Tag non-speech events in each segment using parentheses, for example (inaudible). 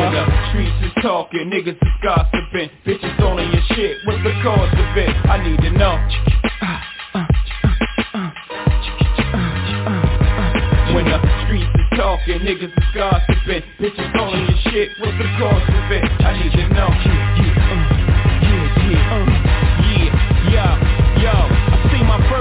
when the streets is talking, niggas is gossiping Bitches all your shit, what's the cause of it? I need to know When the streets is talking, niggas is gossiping Bitches all your shit, what's the cause of it? I need to know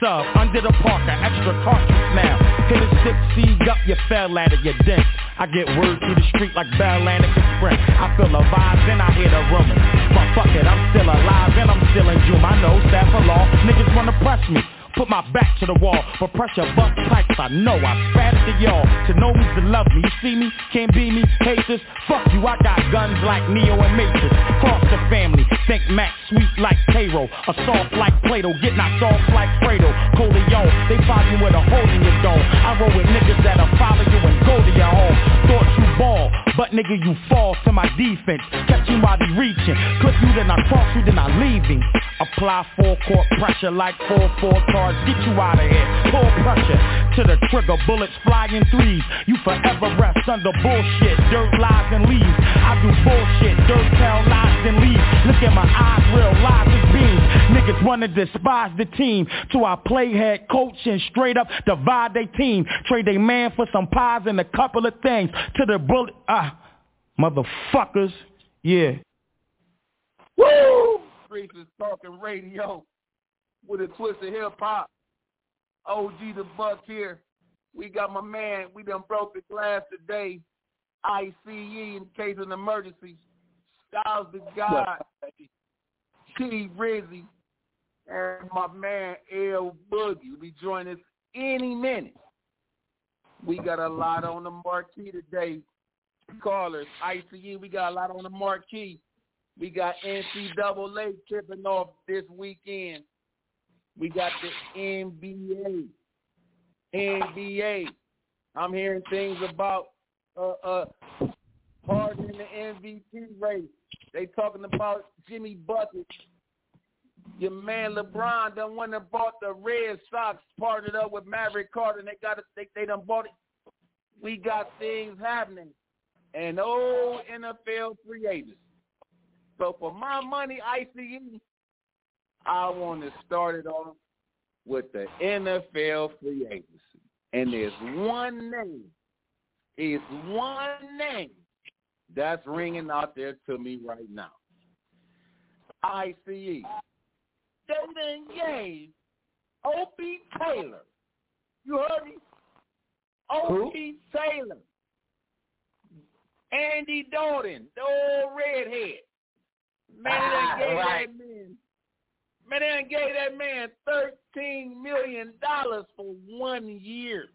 Sub, under the parker, extra cartridge now Hit a six seed up, you fell at it, you dent. I get word through the street like Atlantic Express I feel the vibes and I hear the rumors. But fuck it, I'm still alive and I'm still in June. I know staff of law, niggas wanna press me Put my back to the wall, but pressure bust pipes. I know I spat it to y'all. To know me to love me. You see me, can't be me, haters. Fuck you, I got guns like Neo and Matrix. Cross the family, think Max sweet like payroll. A soft like Plato, get knocked off like Fredo. Corleone, they find you with a hole in your dome. I roll with niggas that'll follow you and go to your home. Thought you ball, but nigga you fall to my defense. Catch you while they reaching. Clip you, then I cross you, then I leave leaving. Apply full court pressure like 4-4 cards. Get you out of here. Pull pressure to the trigger. Bullets flying threes. You forever rest under bullshit. Dirt lies and leaves. I do bullshit. Dirt tell lies and leaves. Look at my eyes, real lies as beams. Niggas wanna despise the team. To our playhead coach and straight up divide their team. Trade they man for some pies and a couple of things. To the bullet. Ah, motherfuckers. Yeah. Woo! Streets is talking radio with a twist of hip hop. OG the Buck here. We got my man. We done broke the glass today. ICE in case of an emergency. Styles the God, T Rizzy, and my man L Boogie will be joining us any minute. We got a lot on the marquee today. Callers, ICE, we got a lot on the marquee. We got NCAA tipping off this weekend. We got the NBA. NBA. I'm hearing things about uh, uh, Harden in the MVP race. They talking about Jimmy Bucket. Your man LeBron done went and bought the Red Sox, partnered up with Maverick Carter, and they got it. They, they done bought it. We got things happening, and old NFL free agents. So for my money, ICE, I want to start it off with the NFL free agency. And there's one name, it's one name that's ringing out there to me right now. ICE. They done gave Opie Taylor. You heard me? Opie Taylor. Andy Dalton, the old redhead. Man, Ah, they gave right. that man. Man, they gave that man thirteen million dollars for one year.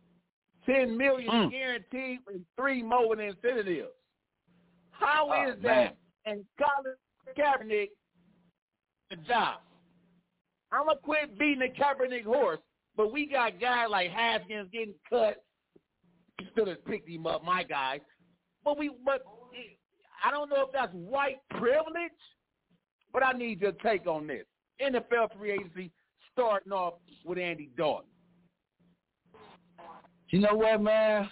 Ten million Mm. guaranteed and three more in incentives. How Oh, is that? man. And Colin Kaepernick the job. I'm gonna quit beating the Kaepernick horse, but we got guys like Haskins getting cut. We still have picked him up, my guy. But we, but I don't know if that's white privilege, but I need your take on this. NFL free agency starting off with Andy Dalton. You know what, man?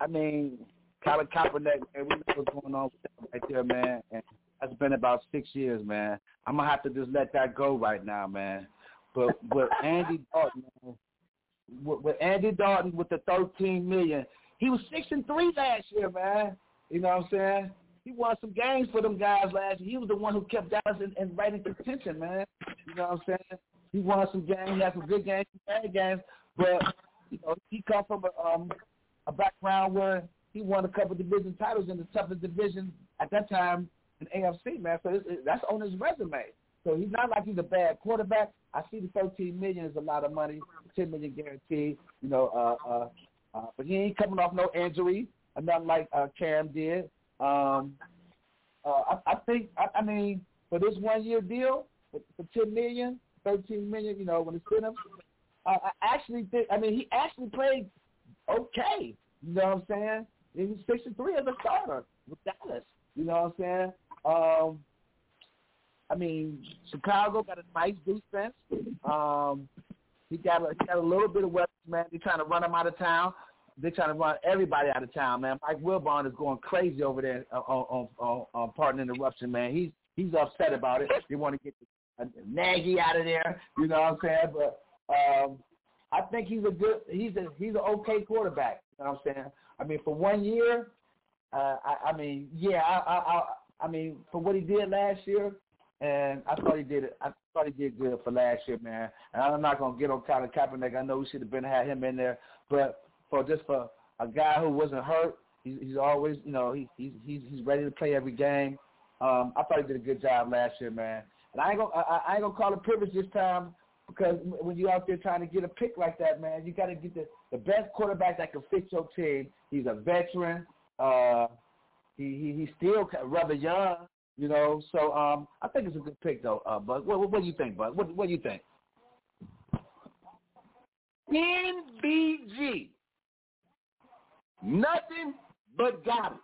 I mean, Colin Kaepernick, man, we know what's going on with that right there, man. And that's been about six years, man. I'm gonna have to just let that go right now, man. But with (laughs) Andy Dalton, man, with, with Andy Dalton with the 13 million, he was six and three last year, man. You know what I'm saying? He won some games for them guys last year. He was the one who kept Dallas in, in right in contention, man. You know what I'm saying? He won some games, he had some good games, some bad games, but you know he come from a um a background where he won a couple of division titles in the toughest division at that time in AFC, man. So it, that's on his resume. So he's not like he's a bad quarterback. I see the 13 million is a lot of money, 10 million guaranteed. You know, uh, uh, uh, but he ain't coming off no injury, nothing like uh, Cam did. Um, uh, I, I think, I, I mean, for this one year deal for, 10 million, 13 million, you know, when it's in him, uh, I actually think, I mean, he actually played okay. You know what I'm saying? He was six and three as a starter with Dallas. You know what I'm saying? Um, I mean, Chicago got a nice defense. Um, he got a, he got a little bit of weapons, man. They're trying to run him out of town. They're trying to run everybody out of town, man. Mike Wilbon is going crazy over there on on, on, on pardon interruption, man. He's he's upset about it. They want to get uh, Nagy out of there. You know what I'm saying? But um, I think he's a good. He's a he's an okay quarterback. You know what I'm saying? I mean, for one year, uh, I, I mean, yeah, I, I I I mean, for what he did last year, and I thought he did it. I thought he did good for last year, man. And I'm not gonna get on Colin Kaepernick. I know we should have been had him in there, but for just for a guy who wasn't hurt, he's, he's always, you know, he, he's he's he's ready to play every game. Um, I thought he did a good job last year, man. And I ain't gonna I, I ain't gonna call it privilege this time because when you're out there trying to get a pick like that, man, you got to get the the best quarterback that can fit your team. He's a veteran. Uh, he, he he's still rather young, you know. So um, I think it's a good pick though. Uh, Bud, what, what, what do you think, Bud? What what do you think? NBG. Nothing but garbage.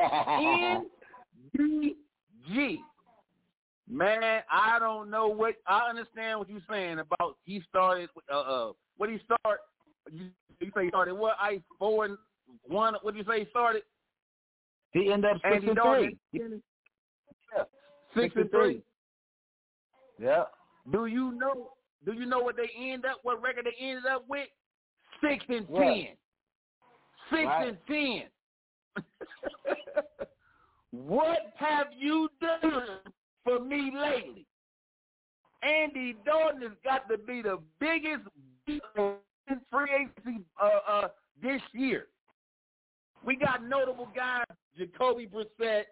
NBG. Man, I don't know what I understand what you're saying about he started uh uh what he start you, you say he started what I four and one what do you say he started? He ended up six Andy and three. Yeah. Six and three. Yeah. Do you know do you know what they end up what record they ended up with? Six and What? ten. Six Right. and ten. (laughs) what have you done for me lately? Andy Dalton has got to be the biggest free agency uh, uh, this year. We got notable guys. Jacoby Brissett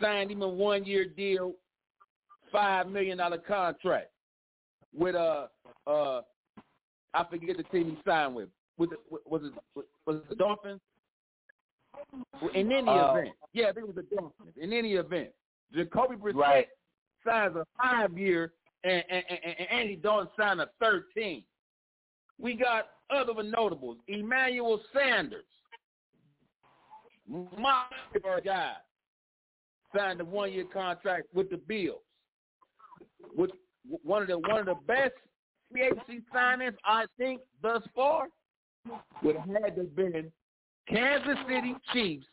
signed him a one-year deal, five million dollar contract with a uh, uh, I forget the team he signed with. Was it was it was it the Dolphins? In any uh, event, yeah, I think it was the Dolphins. In any event, Jacoby Brissett right. signs a five-year, and, and, and, and Andy Dalton signed a thirteen. We got other notables: Emmanuel Sanders, my guy, signed a one-year contract with the Bills. With one of the one of the best free agency signings I think thus far would have had to have been Kansas City Chiefs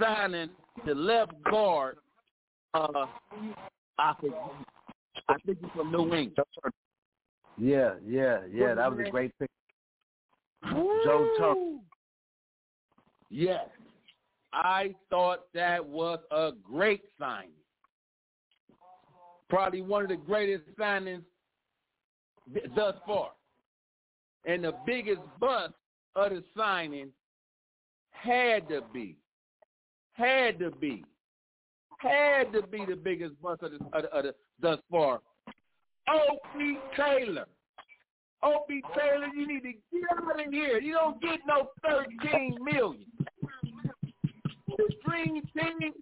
signing the left guard. Uh, I think I think he's from New England. Yeah, yeah, yeah. That was a great pick. Joe Tuck. Yes. I thought that was a great signing. Probably one of the greatest signings thus far. And the biggest bust of the signing had to be, had to be, had to be the biggest bust of the, of the, of the thus far. Opie Taylor. Opie Taylor, you need to get out of here. You don't get no 13 million. The dream team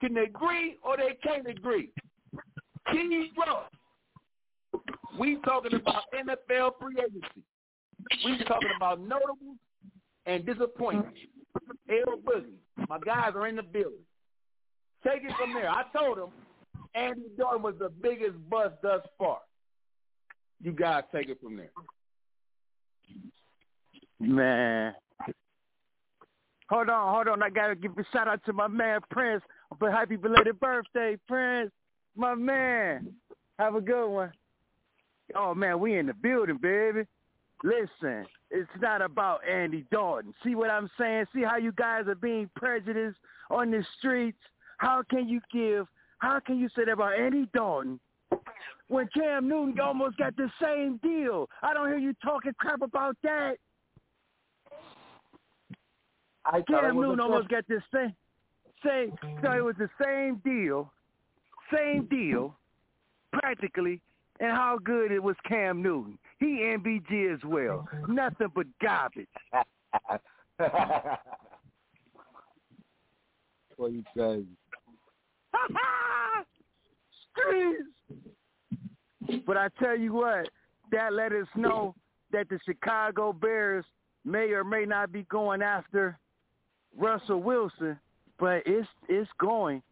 can they agree or they can't agree. Key Rock. We talking about NFL free agency. We talking about notables and disappointments. L Boogie, my guys are in the building. Take it from there. I told them Andy Dalton was the biggest bust thus far. You guys take it from there. Man, Hold on, hold on. I gotta give a shout out to my man Prince. But happy belated birthday, Prince. My man. Have a good one. Oh man, we in the building, baby. Listen, it's not about Andy Dalton. See what I'm saying? See how you guys are being prejudiced on the streets? How can you give how can you say that about Andy Dalton when Cam Newton almost got the same deal? I don't hear you talking crap about that. I Cam Newton almost got this same, same. So it was the same deal, same deal, practically. And how good it was Cam Newton. He NBG as well. Nothing but garbage. (laughs) what you say? Streets. (laughs) But I tell you what, that let us know that the Chicago Bears may or may not be going after Russell Wilson, but it's it's going.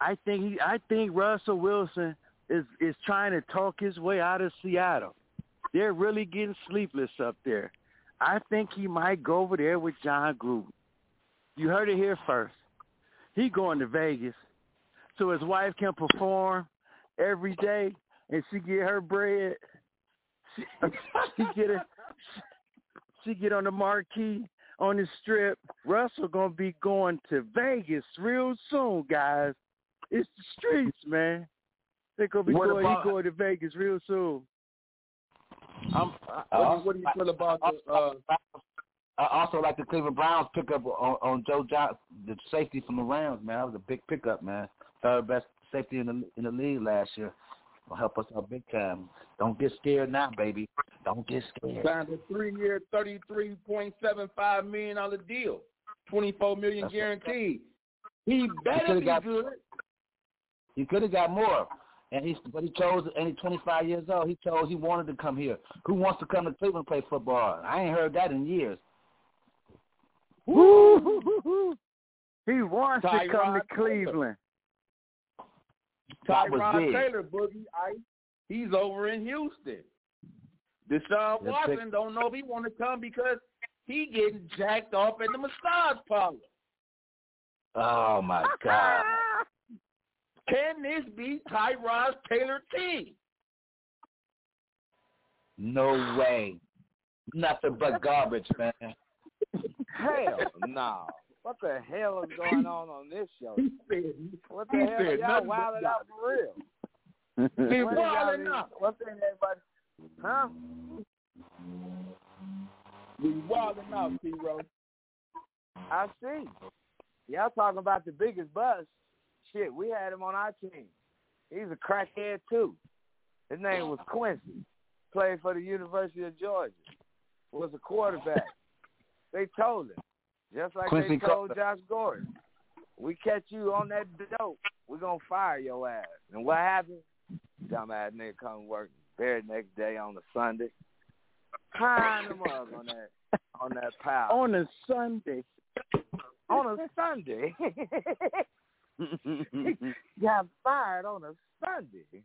I think he I think Russell Wilson is is trying to talk his way out of Seattle. They're really getting sleepless up there. I think he might go over there with Jon Gruden. You heard it here first. He going to Vegas so his wife can perform every day and she get her bread. She, (laughs) she get a she get on the marquee on the strip. Russell gonna be going to Vegas real soon, guys. It's the streets, man. They gonna be going. About, he going to Vegas real soon. I'm, uh, what, do you feel about the? Uh, I also like the Cleveland Browns pickup on, on Joe Johnson, the safety from the Rams. Man, that was a big pickup, man. Third best safety in the in the league last year. Will help us out big time. Don't get scared now, baby. Don't get scared. Signed a three-year, thirty-three point seven five million dollar deal, twenty-four million That's guaranteed. He better he be got, good. He could have got more, and he's but he chose. And he's twenty-five years old. He chose he wanted to come here. Who wants to come to Cleveland play football? I ain't heard that in years. Woo! He wants Tyrod to come to Cleveland. Tyrod Taylor, Boogie Ice, he's over in Houston. Deshaun Watson don't know if he want to come because he getting jacked off in the massage parlor. Oh my God! Can this be Tyrod Taylor T? No way. Nothing but garbage, man. Hell no. What the hell is going on on this show? He said, what the hell? Said y'all wilding out for real. He wilding out. What's in everybody? Huh? We wilding out, T-Row. I see. Y'all talking about the biggest bust. Shit, we had him on our team. He's a crackhead too. His name was Quincy. Played for the University of Georgia. Was a quarterback. they told him, just like Quincy they told Cutler. Josh Gordon, we catch you on that dope, we're gonna fire your ass. And what happened? Dumbass nigga come work very next day on a Sunday. Tying him up on that on that power. On a Sunday. on a Sunday. (laughs) (laughs) (laughs) Got fired on a Sunday.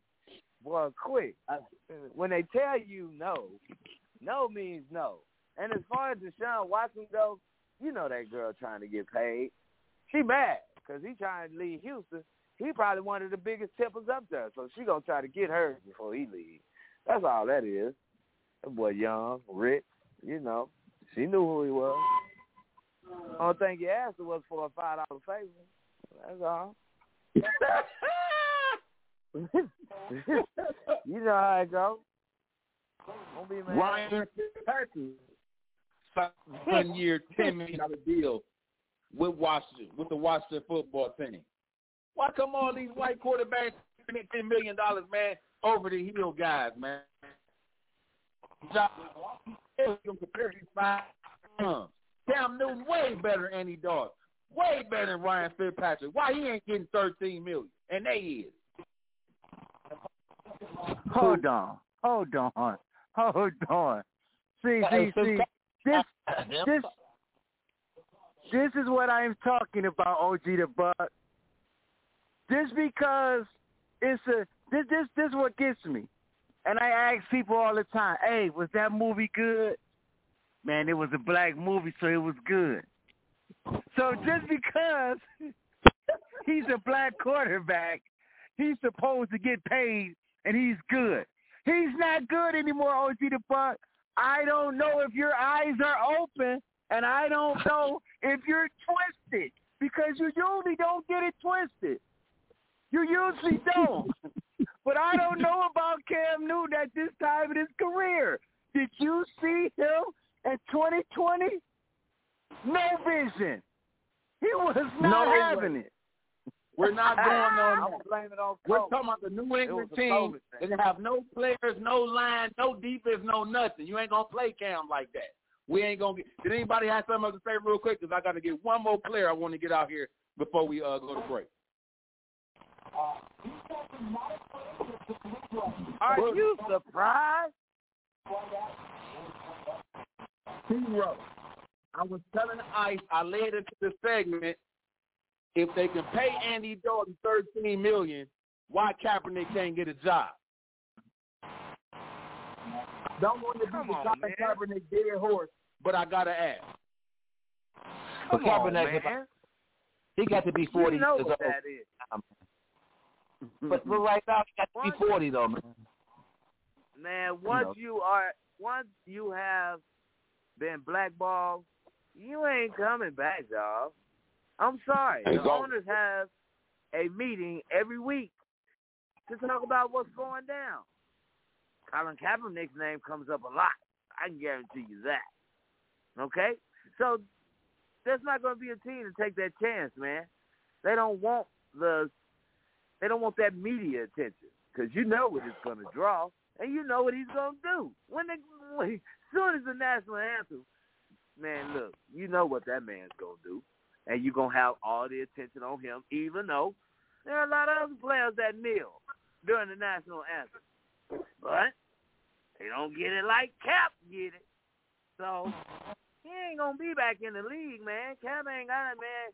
Boy, quick. When they tell you no, no means no. And as far as Deshaun Watson goes, you know that girl trying to get paid. She mad because he trying to leave Houston. He probably one of the biggest tippers up there, so she gonna try to get hers before he leaves. That's all that is. That boy young, rich, you know. She knew who he was. Only thing you asked her was for a five dollar favor. That's all. (laughs) you know how it goes. Don't be mad. Ryan Fitzpatrick one year, ten million dollar deal with Washington with the Washington football team. Why come all these white quarterbacks spending ten million dollars, man, over the hill guys, man? Josh, you can compare these five times. Cam Newton way better than Andy Dalton. Way better than Ryan Fitzpatrick. Why he ain't getting thirteen million? And they is. Hold on. Hold on. Hold on. See, see, see. This this this is what I'm talking about, OG the Buck. Just because it's a this this this is what gets me. And I ask people all the time, hey, was that movie good? Man, it was a black movie, so it was good. So just because (laughs) he's a black quarterback, he's supposed to get paid and he's good. He's not good anymore, OG the Buck. I don't know if your eyes are open and I don't (laughs) know if you're twisted because you usually don't get it twisted. You usually don't. but I don't know about Cam Newton at this time in his career. Did you see him in 2020? No vision. He was not No having it. We're not (laughs) going on I'm blame it on We're talking about the New England team that have no players, no line, no defense, no nothing. You ain't gonna play Cam like that. We ain't gonna get. Did anybody have something else to say real quick? Because I got to get one more player. I want to get out here before we uh, go to break. Are you surprised? Zero. I was telling Ice, I led into the segment. If they can pay Andy Dalton thirteen million, why Kaepernick can't get a job? Don't want to be Come the Colin. Kaepernick dead horse, but I gotta ask. But Come on, Kaepernick, man. he got to be 40 You know years what old. that is. Mm-hmm. But, but right now, he got to be 40, though, man. Man, once you are once you have been blackballed, you ain't coming back, dog. I'm sorry. The owners have a meeting every week to talk about what's going down. Colin Kaepernick's name comes up a lot. I can guarantee you that. Okay? So there's not going to be a team to take that chance, man. They don't want the they don't want that media attention because you know what it's going to draw and you know what he's going to do when they (laughs) when, soon as the national anthem. Man, look, you know what that man's to do, and you're to have all the attention on him, even though there are a lot of other players that kneel during the national anthem, but they don't get it like Cap get it. So he ain't gonna be back in the league, man. Cap ain't got it, man.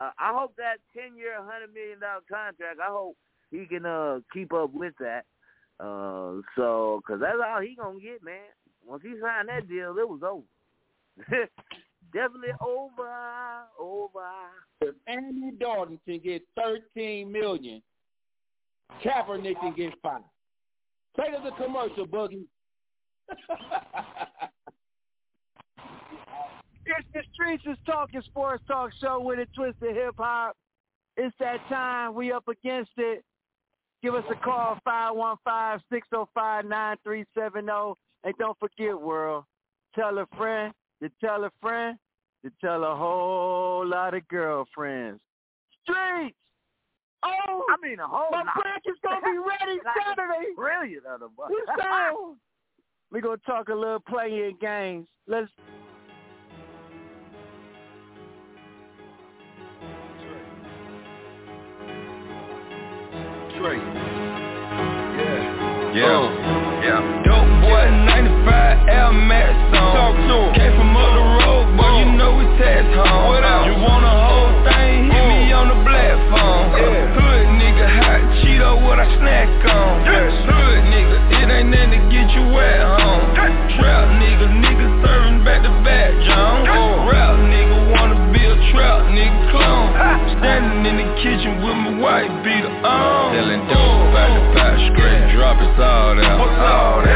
Uh, I hope that ten year, hundred million dollar contract. I hope he can uh keep up with that. Uh, so because that's all he gonna get, man. Once he signed that deal, it was over. (laughs) Definitely over, over. If Andy Dalton can get thirteen million, Kaepernick can get five. Take us a commercial, Boogie. (laughs) It's the Streets is Talking Sports Talk Show with a twist of hip hop. It's that time. We up against it. Give us a call, 515-605-9370. And don't forget, world, tell a friend, to tell a friend, to tell a whole lot of girlfriends. Streets! Oh, I mean, a whole my lot. branch is gonna be ready (laughs) Like, Saturday. Brilliant of the This (laughs) sound. We're gonna talk a little playing games. Let's Trey. Yeah. Yeah. Yeah. 95 Air Max on. Talk to him. Came from up the road, boy, you know we tax home. What else? You want a whole thing, hit me on the platform. Yeah. Hood nigga, hot Cheeto, what I snack on. Yes. Hood nigga, it ain't nothing to get you wet home. Trap nigga, nigga serving back to back, John. Rap nigga, wanna be a trap nigga clone. Standing in the kitchen with my white beater on. Selling dope by the pot, straight drop it's all. What's all that?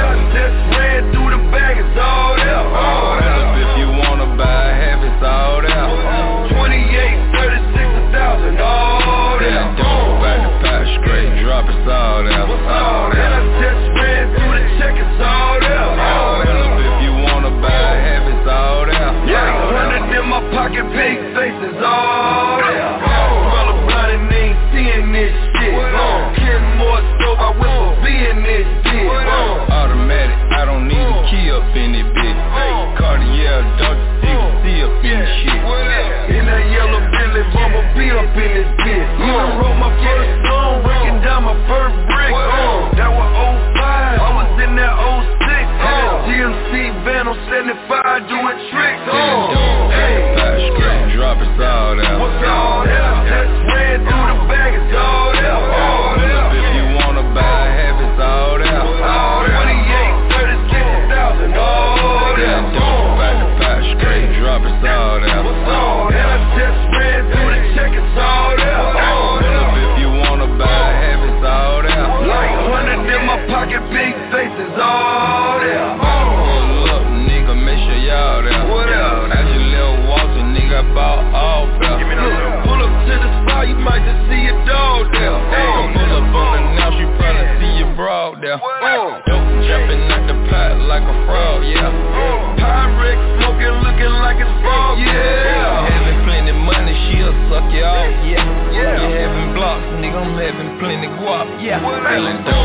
Up in it, bitch. Cartier, Dr. C up in this shit. In that yellow Bentley, up in this bitch. You done wrote my first song, breaking down my first brick. That was 05, I was in that 06. GMC Van on 75, doing tricks. Yeah. What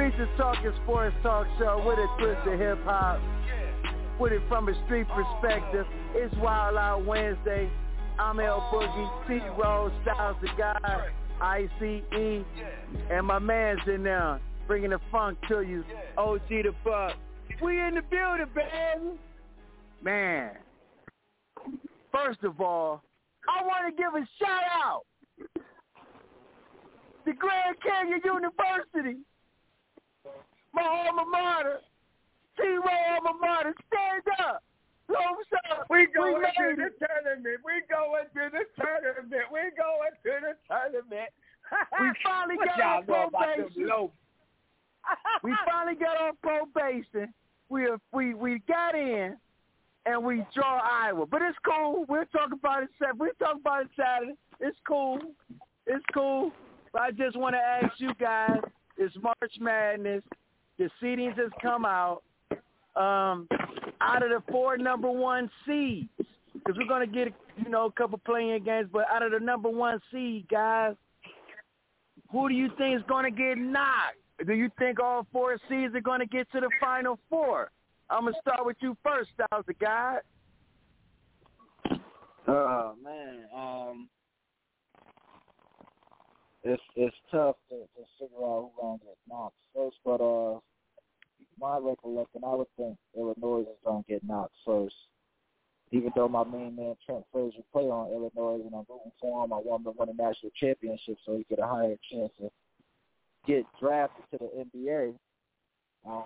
Streets of Talking Sports Talk Show with a twist of hip hop. With it from a street perspective. It's Wild Out Wednesday. I'm L Boogie, T Rose, Styles the God, ICE, and my man's in there bringing the funk to you. OG the Buck. We in the building, baby. Man. First of all, I want to give a shout out to Grand Canyon University my alma mater, T-Row alma mater, stand up. We going to the tournament. We going to the tournament. We going to the tournament. (laughs) We finally what got know probation. (laughs) We finally got off probation. We uh, we we got in, and we draw Iowa. But it's cool. We'll talk about it. We'll talk about it Saturday. It's cool. It's cool. But I just want to ask you guys: It's March Madness. The seedings has come out. Um, out of the four number one seeds, because we're gonna get you know a couple playing games, but out of the number one seed, guys, who do you think is gonna get knocked? Do you think all four seeds are gonna get to the final four? I'm gonna start with you first, Styles the guy. Oh man, um, it's it's tough to, to figure out who's gonna get knocked first, but uh, my recollection, I would think Illinois is gonna get knocked first. Even though my main man Trent Frazier play on Illinois and I'm rooting for him, I want him to win a national championship so he get a higher chance to get drafted to the NBA. Um,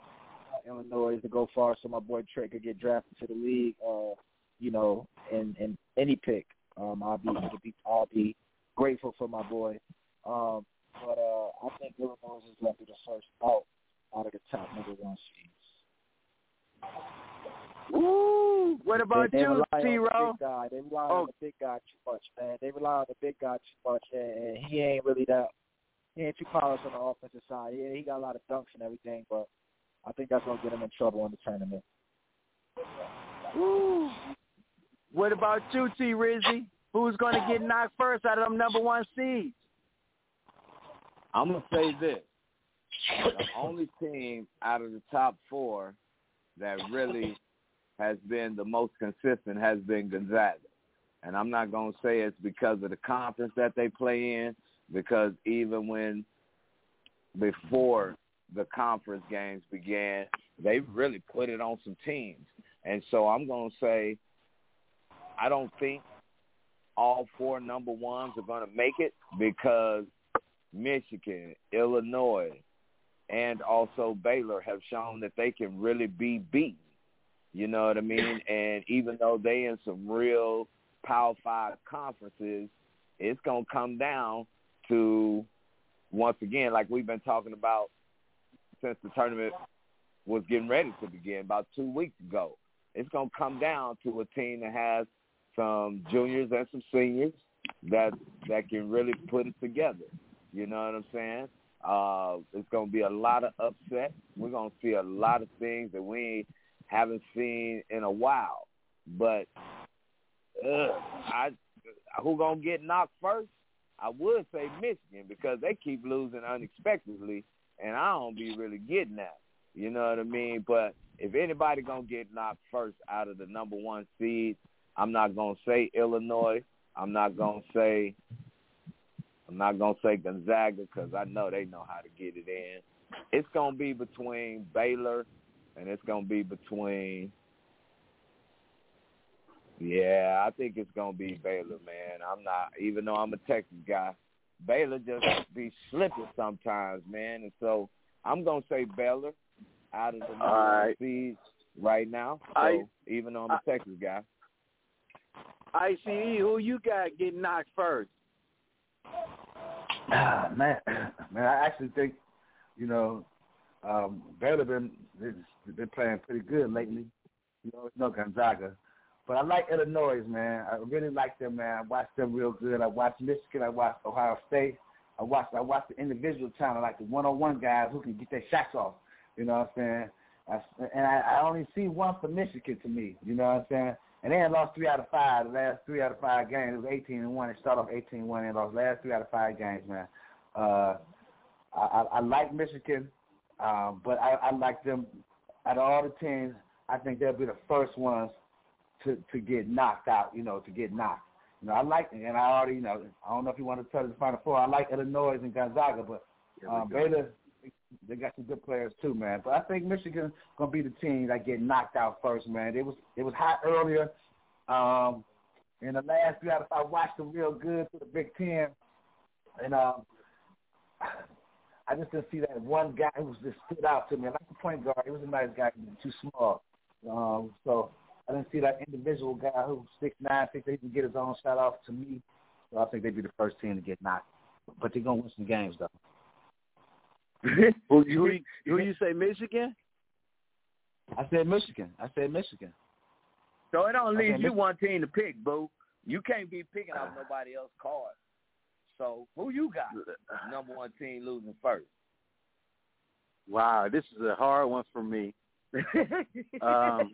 Illinois to go far so my boy Trent could get drafted to the league. Uh, you know, in in any pick. Um, I'll be I'll be, I'll be grateful for my boy. Um, but uh, I think Illinois is going to be the first out out of the top number one seeds. Ooh, what about they, they you, rely T. on the big guy. They rely Oh. on the big guy too much, man. They rely on the big guy too much, and, and he ain't really that. He ain't too polished on the offensive side. Yeah, he got a lot of dunks and everything, but I think that's gonna get him in trouble in the tournament. Ooh. What about you, T. Rizzy? Who's going to get knocked first out of them number one seeds? I'm gonna say this: the only team out of the top four that really has been the most consistent has been Gonzaga, and I'm not gonna say it's because of the conference that they play in, because even when before the conference games began, they really put it on some teams, and so I'm gonna say I don't think all four number ones are going to make it because Michigan, Illinois, and also Baylor have shown that they can really be beaten. You know what I mean? And even though they in some real Power Five conferences, it's to come down to once again, like we've been talking about since the tournament was getting ready to begin about two weeks ago. It's to come down to a team that has some juniors and some seniors that that can really put it together. You know what I'm saying? Uh, it's going to be a lot of upset. We're going to see a lot of things that we haven't seen in a while. But uh, I, who gonna get knocked first? I would say Michigan because they keep losing unexpectedly, and I don't be really getting that. You know what I mean? But if anybody gonna get knocked first out of the number one seed, I'm not gonna say Illinois. I'm not gonna say I'm not gonna say Gonzaga because I know they know how to get it in. It's gonna be between Baylor and it's gonna be between. Yeah, I think it's gonna be Baylor, man. I'm not, even though I'm a Texas guy. Baylor just be slipping sometimes, man, and so I'm gonna say Baylor out of the number right. seeds right now. So I- even though I'm a Texas guy. ICE, who you got getting knocked first? (sighs) Man, man, I actually think, you know, um, Baylor been been playing pretty good lately. You know, it's no Gonzaga, but I like Illinois, man. I really like them, man. I watched them real good. I watched Michigan. I watched Ohio State. I watched I watched the individual talent, like the one-on-one guys who can get their shots off. You know what I'm saying? I, and I, I only see one for Michigan to me. You know what I'm saying? And they had lost three out of five. The last three out of five games, it was 18 and one. They started off 18 and one and lost the last three out of five games, man. Uh, I, I, I like Michigan, um, but I, I like them. Out of all the teams, I think they'll be the first ones to to get knocked out. You know, to get knocked. You know, I like, and I already, you know, I don't know if you want to tell the final four. I like Illinois and Gonzaga, but um, Baylor, they got some good players too, man. But I think Michigan's gonna be the team that get knocked out first, man. It was it was hot earlier. Um, in the last of five, I watched them real good to the Big Ten, and um, (sighs) I just didn't see that one guy who was just stood out to me. I like the point guard. He was a nice guy, too small. Um, so I didn't see that individual guy who six nine, six eight, can get his own shot off to me. So I think they'd be the first team to get knocked. But they're gonna win some games though. (laughs) who, who, who you say Michigan? I said Michigan. I said Michigan. So it don't leave you Mich- one team to pick, boo. You can't be picking off nobody else's card. So who you got? Number one team losing first. Wow, this is a hard one for me. (laughs) Um,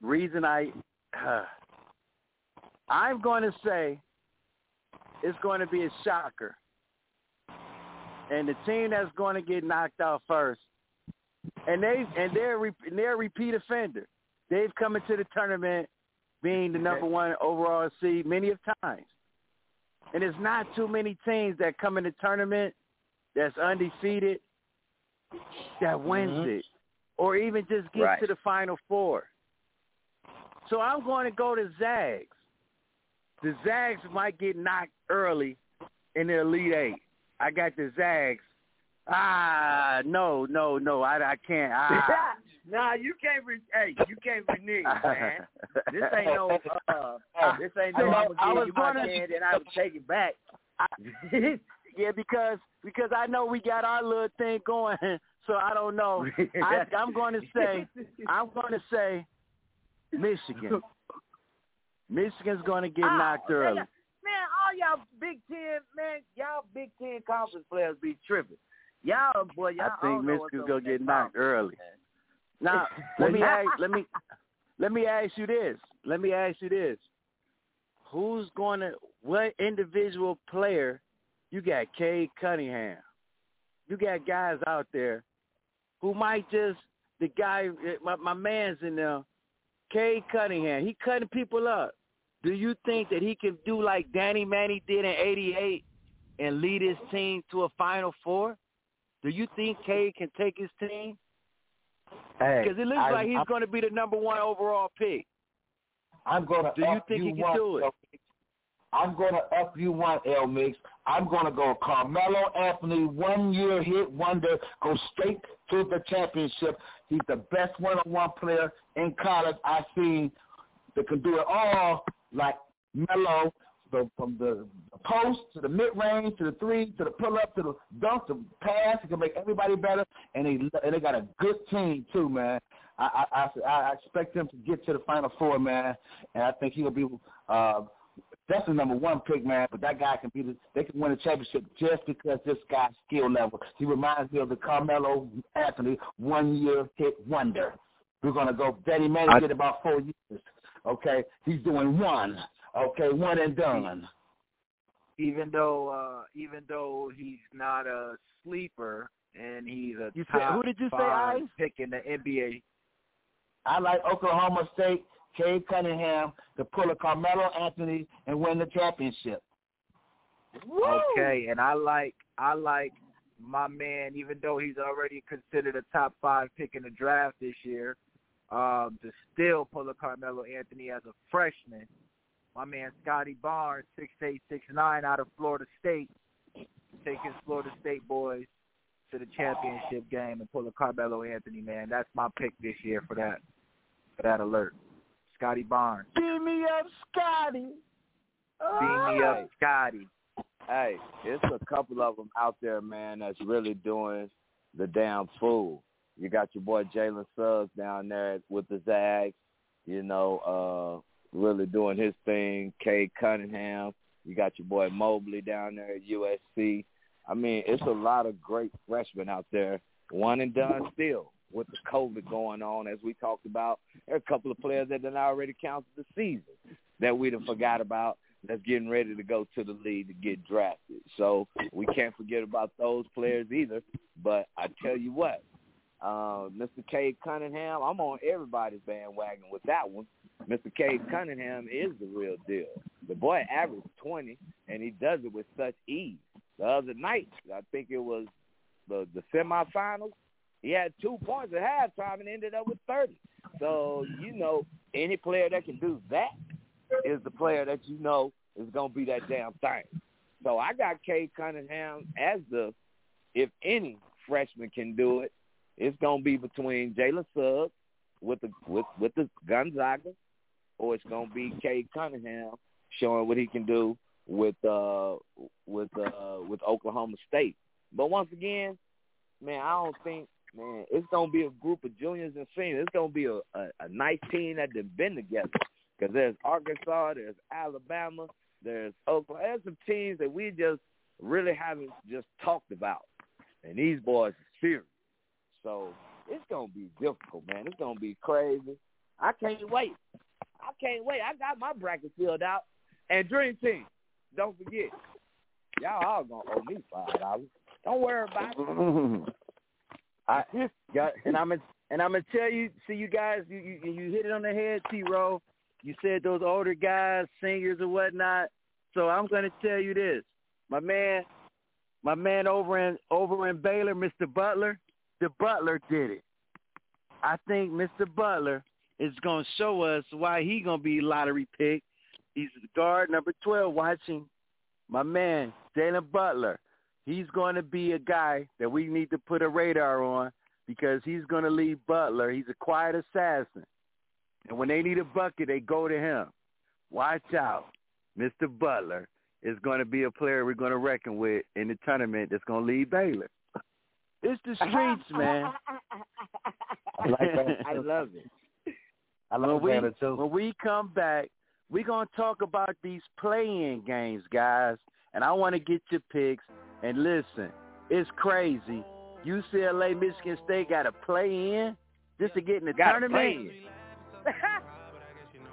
reason I, (sighs) I'm going to say it's going to be a shocker, and the team that's going to get knocked out first, and they and they're re- and they're a repeat offender. They've come into the tournament being the number one overall seed many of times, and it's not too many teams that come in the tournament that's undefeated that wins Mhm. it, or even just gets Right. to the final four. So I'm going to go to Zags. The Zags might get knocked early in the Elite Eight. I got the Zags Ah, no, no, no. I, I can't. Ah. (laughs) nah, you can't. Re- hey, you can't renege, man. This ain't no. Uh, (laughs) this ain't no. I'm I gonna was give you my hand and I will take it back. (laughs) yeah, because because I know we got our little thing going, so I don't know. I, I'm going to say I'm going to say Michigan. Michigan's going to get Ah, knocked man, early. All y'all Big Ten, man, y'all Big Ten conference players be tripping. Y'all, boy, y'all. I think Michigan's gonna get knocked early. Now, (laughs) let me ask, (laughs) let me let me ask you this. Let me ask you this. Who's going to what individual player? You got Cade Cunningham. You got guys out there who might just the guy eh, my my man's in there. Cade Cunningham. He cutting people up. Do you think that he can do like Danny Manning did in '88 and lead his team to a Final Four? Do you think Cade can take his team? Hey, Because it looks I- like he's going to be the number one overall pick. I'm gonna. Do you think he can one, do it? L Mix. I'm gonna up you one, L Mix. I'm gonna go Carmelo Anthony, one year hit wonder, go straight to the championship. He's the best one-on-one player in college I've seen that can do it all, like Melo, the, from the post to the mid-range to the three to the pull-up to the dunk to pass. He can make everybody better, and they and they got a good team too, man. I I, I, I expect them to get to the Final Four, man, and I think he'll be uh, definitely number one pick, man. But that guy can be the, they can win a championship just because this guy's skill level. He reminds me of the Carmelo Anthony one year hit wonder. We're gonna go. Danny Manning did about four years. Okay, he's doing one. Okay, one and done. even though uh even though he's not a sleeper and he's a You said- top who did you say, five pick in the NBA. I like Oklahoma State, Cade Cunningham to pull a Carmelo Anthony and win the championship. Okay, and I like I like my man, even though he's already considered a top five pick in the draft this year, um, to still pull a Carmelo Anthony as a freshman. My man Scottie Barnes, six eight six nine out of Florida State, taking Florida State boys to the championship game and pull a Carmelo Anthony. Man, that's my pick this year for that for that alert. Scottie Barnes, Beam me up, Scotty. beam me up, Scotty. Hey, it's a couple of them out there, man, that's really doing the damn fool. You got your boy Jalen Suggs down there with the Zags, you know, uh, really doing his thing. Cade Cunningham. You got your boy Mobley down there at USC. I mean, it's a lot of great freshmen out there, one and done still with the COVID going on, as we talked about. There are a couple of players that done already counted the season that we done forgot about that's getting ready to go to the league to get drafted. So we can't forget about those players either. But I tell you what, uh, Mr. Cade Cunningham, I'm on everybody's bandwagon with that one. Mr. Cade Cunningham is the real deal. The boy averaged 20, and he does it with such ease. The other night, I think it was the the semifinals. He had two points at halftime and ended up with 30. So you know, any player that can do that is the player that you know is going to be that damn thing. So I got Cade Cunningham as the, if any freshman can do it, it's to be between Jalen Suggs with the with with the Gonzaga, or it's to be Cade Cunningham showing what he can do with uh with uh with Oklahoma State. But once again, man, I don't think man it's to be a group of juniors and seniors. It's to be a, a, a nice team that they've been together. Because there's Arkansas, there's Alabama, there's Oklahoma. There's some teams that we just really haven't just talked about. And these boys are serious. So it's to be difficult, man. It's to be crazy. I can't wait. I can't wait. I got my bracket filled out. And Dream Team, don't forget, y'all all to owe me $5. Don't worry about it. (laughs) I got, and I'm and I'm gonna tell you. See, you guys, you you, you hit it on the head, T. Row. You said those older guys, singers or whatnot. So I'm gonna tell you this, my man, my man over in over in Baylor, Mr. Butler. The Butler did it. I think Mr. Butler is gonna show us why he gonna be lottery pick. He's guard number twelve, watching my man Jalen Butler. he's going to be a guy that we need to put a radar on because he's going to lead Butler. He's a quiet assassin. And when they need a bucket, they go to him. Watch out. Mr. Butler is going to be a player we're going to reckon with in the tournament that's going to lead Baylor. It's the (laughs) streets, man. I (laughs) like that. I love it. I when love we, too. When we come back, we're going to talk about these play-in games, guys. And I want to get your picks. And listen, it's crazy. UCLA, Michigan State got to play in just to get in the Gotta tournament. play (laughs)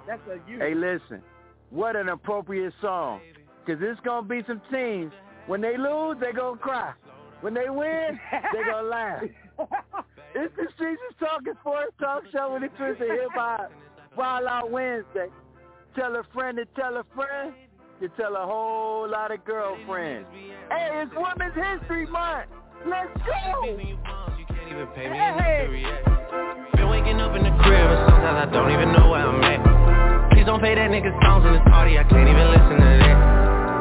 That's a you. Hey, listen, what an appropriate song. Because it's going to be some teams, when they lose, they're going to cry. When they win, they going (laughs) to laugh. it's the Streets is Talking Sports Talk Show with the Twist of Hip Hop. Wild Out Wednesday. Tell a friend to tell a friend to tell a whole lot of girlfriends. Hey, it's Women's History Month. Let's go. Hey. Been waking up in the crib and sometimes I don't even know where I'm at. Please don't play that nigga songs in this party, I can't even listen to that.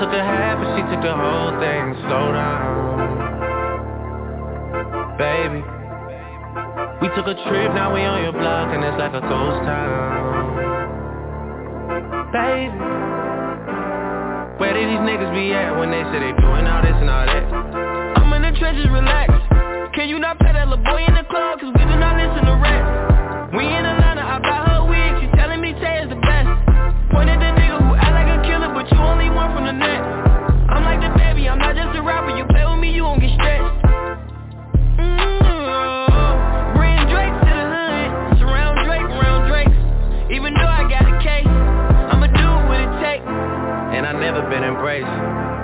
Took a half and she took the whole thing. Slow down, baby. We took a trip, now we on your block and it's like a ghost town, baby. Where did these niggas be at when they say they doing all this and all that? I'm in the trenches, relax. Can you not play that little boy in the club? Cause we do not listen to rap. We in Atlanta,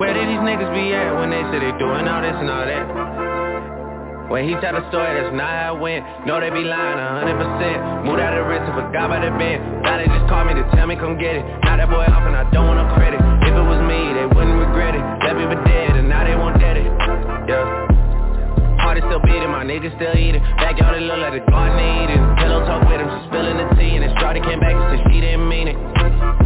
Where did these niggas be at when they say they doing all this and all that? When he tell the story, that's not how it went. No, they be lying a hundred percent. Moved out of wrist and forgot about the bed. Now they just call me to tell me come get it. Now that boy off and I don't want no credit. If it was me, they wouldn't regret it. Left me for dead and now they won't dead it. Yeah. Heart is still beating, my niggas still eating. Backyard it look like the garden eating. Pillow talk with him, she spilling the tea, and then Shorty came back and said she didn't mean it.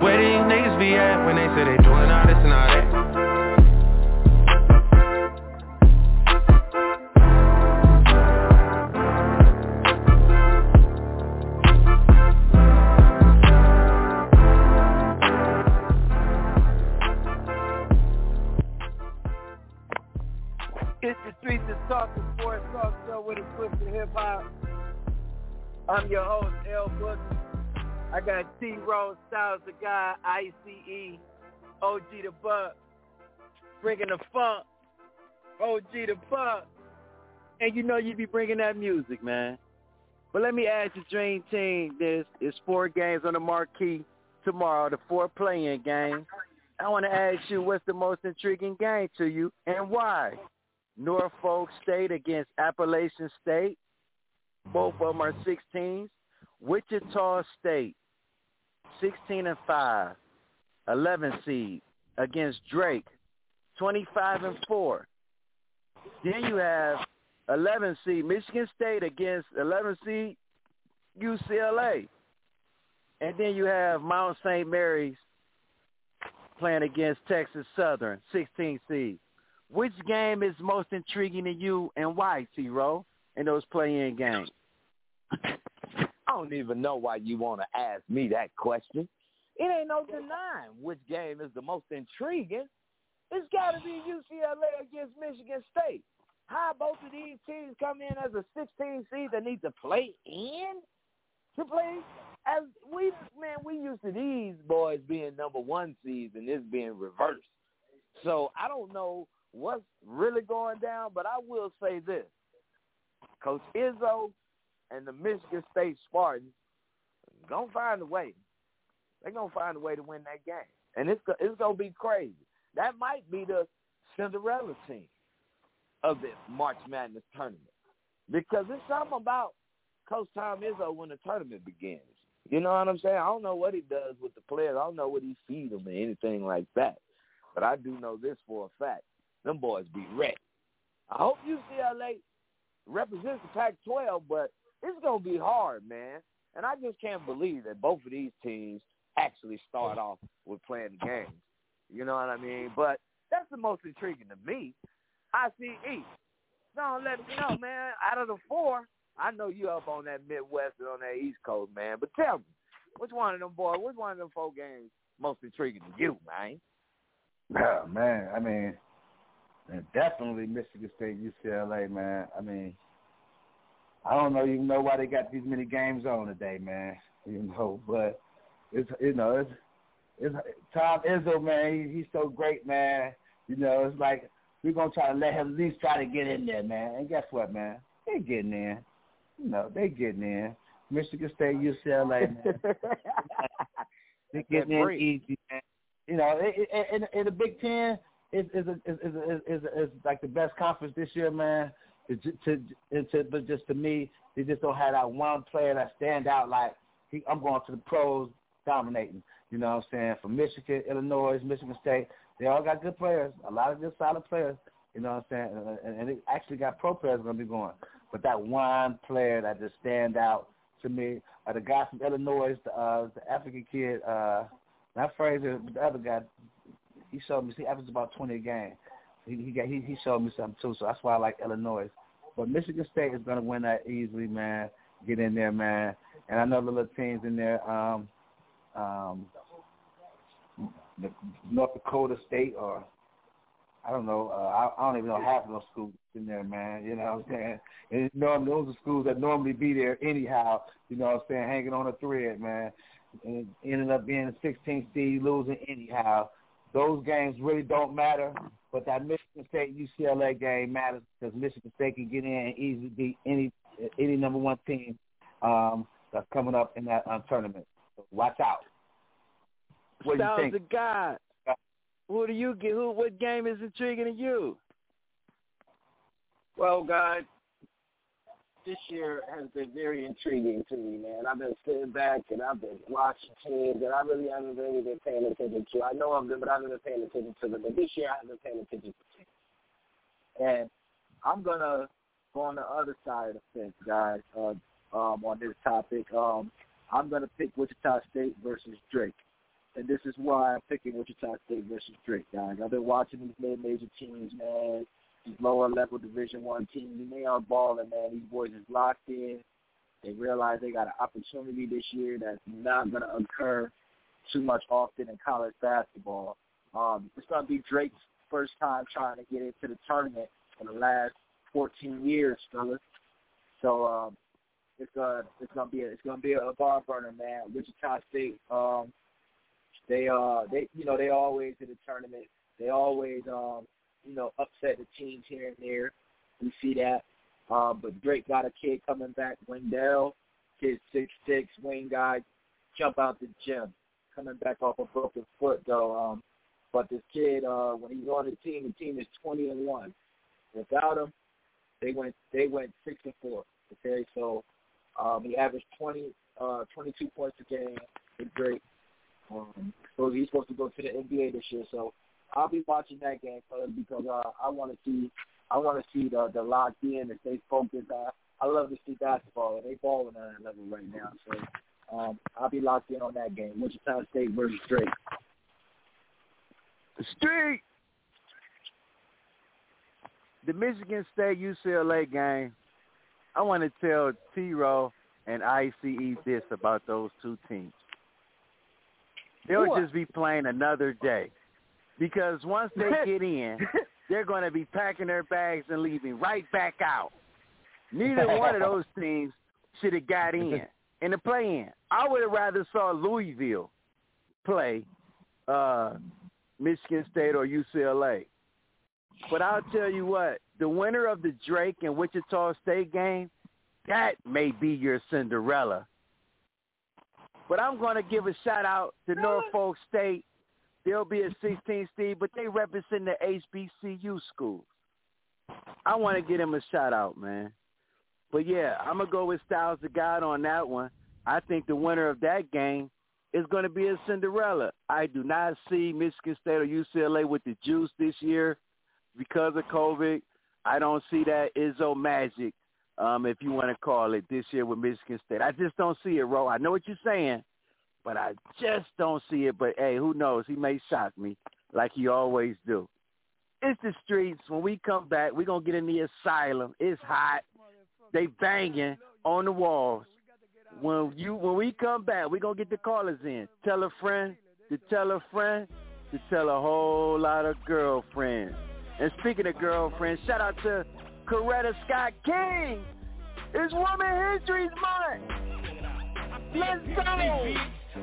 Where these niggas be at when they say they doing all this and all that? Talking Sports Talk Show with a twist of hip hop. I'm your host, L. Boogie. I got T Rose Styles, the guy, ICE, OG the Buck, bringing the funk, OG the Buck. And you know you be bringing that music, man. But let me ask the Dream Team this. It's four games on the marquee tomorrow, the four playing games. I want to ask you what's the most intriguing game to you and why? Norfolk State against Appalachian State. Both of them are 16s. Wichita State, 16 and 5, 11 seed against Drake, 25 and 4. Then you have 11 seed Michigan State against 11 seed UCLA. And then you have Mount St. Mary's playing against Texas Southern, 16 seed. Which game is most intriguing to you and why, T-Row, in those play-in games? (laughs) I don't even know why you want to ask me that question. It ain't no denying which game is the most intriguing. It's got to be UCLA against Michigan State. How both of these teams come in as a 16 seed that need to play in to play as we man we used to these boys being number one seeds and this being reversed. So I don't know what's really going down, but I will say this: Coach Izzo and the Michigan State Spartans gonna find a way. They're gonna find a way to win that game, and it's it's gonna be crazy. That might be the Cinderella team of the March Madness tournament because it's something about Coach Tom Izzo when the tournament begins. You know what I'm saying? I don't know what he does with the players. I don't know what he feeds them or anything like that. But I do know this for a fact. Them boys be ready. I hope UCLA represents the Pac-12, but it's to be hard, man. And I just can't believe that both of these teams actually start off with playing the games. You know what I mean? But that's the most intriguing to me. I see ICE. No, let me know, man. Out of the four, I know you up on that Midwest and on that East Coast, man. But tell me, which one of them boys, which one of them four games most intriguing to you, man? Yeah, man. I mean, definitely Michigan State, UCLA, man. I mean, I don't know even know why they got these many games on today, man. You know, but it's you know it's it's Tom Izzo, man. He, he's so great, man. You know, it's like we're gonna try to let him at least try to get in there, man. And guess what, man? They getting in. You know, they getting in. Michigan State, UCLA, man. (laughs) they getting in easy, man. You know, in, in the Big Ten is is is is is like the best conference this year, man. To, to, to, but just to me, they just don't have that one player that stand out like he, I'm going to the pros dominating. You know what I'm saying? From Michigan, Illinois, Michigan State, they all got good players, a lot of good solid players. You know what I'm saying? And, and they actually got pro players going to be going. But that one player that just stand out to me, uh, the guy from Illinois, the, uh, the African kid, uh, not Frazier, but the other guy, he showed me. He averages about 20 a game. He got he, he showed me something too. So that's why I like Illinois. But Michigan State is to win that easily, man. Get in there, man. And I know the little teams in there. Um, um, the North Dakota State or I don't know. Uh, I, I don't even know half of those schools in there, man. You know what I'm saying? And normally those are schools that normally be there anyhow. You know what I'm saying? Hanging on a thread, man. And ended up being a 16 seed, losing anyhow. Those games really don't matter, but that Michigan State UCLA game matters because Michigan State can get in and easily beat any any number one team um, that's coming up in that um, tournament. So watch out. What do you think? the God. Who do you get? Who? What game is intriguing to you? Well, God, this year has been very intriguing to me, man. I've been sitting back and I've been watching teams that I really haven't really been paying attention to. I know I'm good, but I haven't been paying attention to them. But this year I haven't been paying attention to teams. And I'm gonna go on the other side of the fence, guys. Uh, um, on this topic, um, I'm gonna pick Wichita State versus Drake and this is why I'm picking Wichita State versus Drake, guys. I've been watching these mid-major teams, man. These lower-level Division One teams, they are balling, man. These boys is locked in. They realize they got an opportunity this year that's not going to occur too much often in college basketball. Um, it's going to be Drake's first time trying to get into the tournament in the last 14 years, fellas. So um, it's uh, it's gonna be a, it's gonna be a bar burner, man. Wichita State um, they uh they you know they always in the tournament. They always um you know upset the teams here and there. We see that. Um, but Drake got a kid coming back, Wendell, kid six six wing guy, jump out the gym, coming back off a broken foot though. Um, but this kid, uh, when he's on the team, the team is twenty and one. Without him, they went they went six and four. Okay, so um, he averaged 20, uh, 22 points a game with Drake. Um, So he's supposed to go to the NBA this year. So I'll be watching that game because uh, I want to see I want to see the the locked in and stay focused. I I love to see basketball they balling on that level right now. So um, I'll be locked in on that game. Wichita State versus Drake. The street. The Michigan State UCLA game. I want to tell T. Row and ICE this about those two teams. They'll what? just be playing another day. Because once they (laughs) get in, they're going to be packing their bags and leaving right back out. Neither (laughs) one of those teams should have got in in the play-in. I would have rather saw Louisville play uh, Michigan State or UCLA. But I'll tell you what, the winner of the Drake and Wichita State game, that may be your Cinderella. But I'm going to give a shout out to Norfolk State. They'll be at 16 Steve, but they represent the HBCU schools. I want to give them a shout out, man. But yeah, I'm gonna go with Styles the God on that one. I think the winner of that game is going to be a Cinderella. I do not see Michigan State or UCLA with the juice this year because of COVID. I don't see that Izzo magic, um, if you want to call it, this year with Michigan State. I just don't see it, Ro. I know what you're saying, but I just don't see it. But hey, who knows? He may shock me like he always do. It's the streets. When we come back, we're gonna get in the asylum. It's hot. They banging on the walls. When you when we come back, we're gonna get the callers in. Tell a friend to tell a friend to tell a whole lot of girlfriends. And speaking of girlfriends, shout out to Coretta Scott King. It's Woman History Month. Let's go.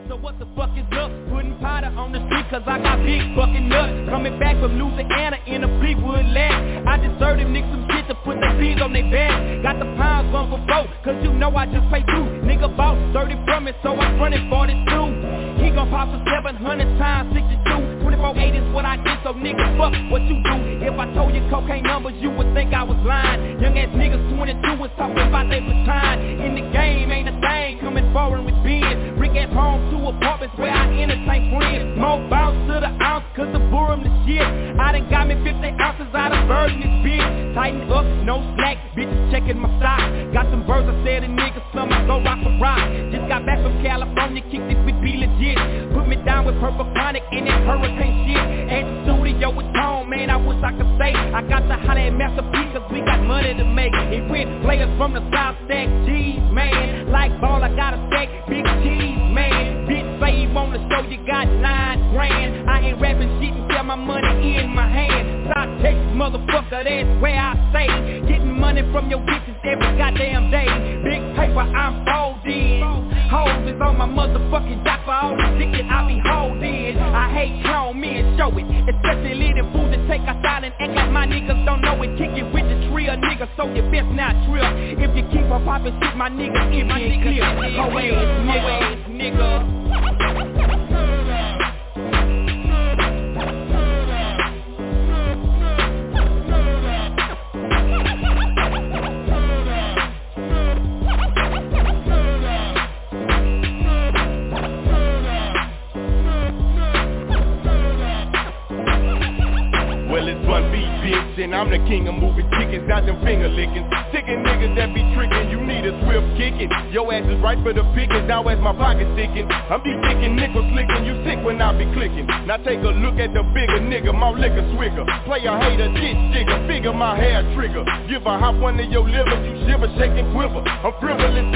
So what the fuck is up? Putting powder on the street cause I got big fucking nuts. Coming back from Louisiana in a Fleetwood land. I just served them niggas some shit to put their feet on their back. Got the pounds one for four cause you know I just pay two Nigga bought 30 from it so I'm running 42 He gon' pop for 700 times 62 24 8 is what I get so nigga fuck what you do. If I told you cocaine numbers you would think I was lying. Young ass niggas 22 was talking about they baton In the game ain't a thing coming forward with being. Rick at home two apartments where I entertain friends. More bounce to the ounce cause the boom the shit. I done got me 50 ounces out of bird in this bitch Tighten up, no slack, bitches checking my stock. Got some birds I said a nigga some I go rock a rock. Just got back from California, kicked it with be legit. Put me down with purple chronic and that hurricane shit. At the studio with Tone, man. I wish I could say I got the hot at Master P cause we got money to make. It went players from the South stack G's, man. Like ball I got a stack, big cheese, man. Bitch say you wanna show you got nine grand. I ain't rapping shit until my money in my hand. Top Texas motherfucker, that's where I stay. Getting money from your bitches every goddamn day. Big paper, I'm folding. Hoes is on my motherfucking for all the dick that I be holding. I hate clown me and show it. Especially little food to take outside and act my niggas don't know it. Kick it with the trill, nigga, so you best not trill If you keep on popping shit, my nigga, if my nigga clear Hoe ass nigga, nigga I'm the king of moving chickens, not them finger licking. Sticking niggas that be tricking, you need a swift kicking. Your ass is right for the pickings, now as my pocket sticking. I'm be kicking nickels slicking, you sick when I be clicking. Now take a look at the bigger nigga, my liquor swigger. Play a hater, ditch digger, figure my hair trigger. Give a hop one of your liver, you shiver, shake and quiver. I'm frivolous,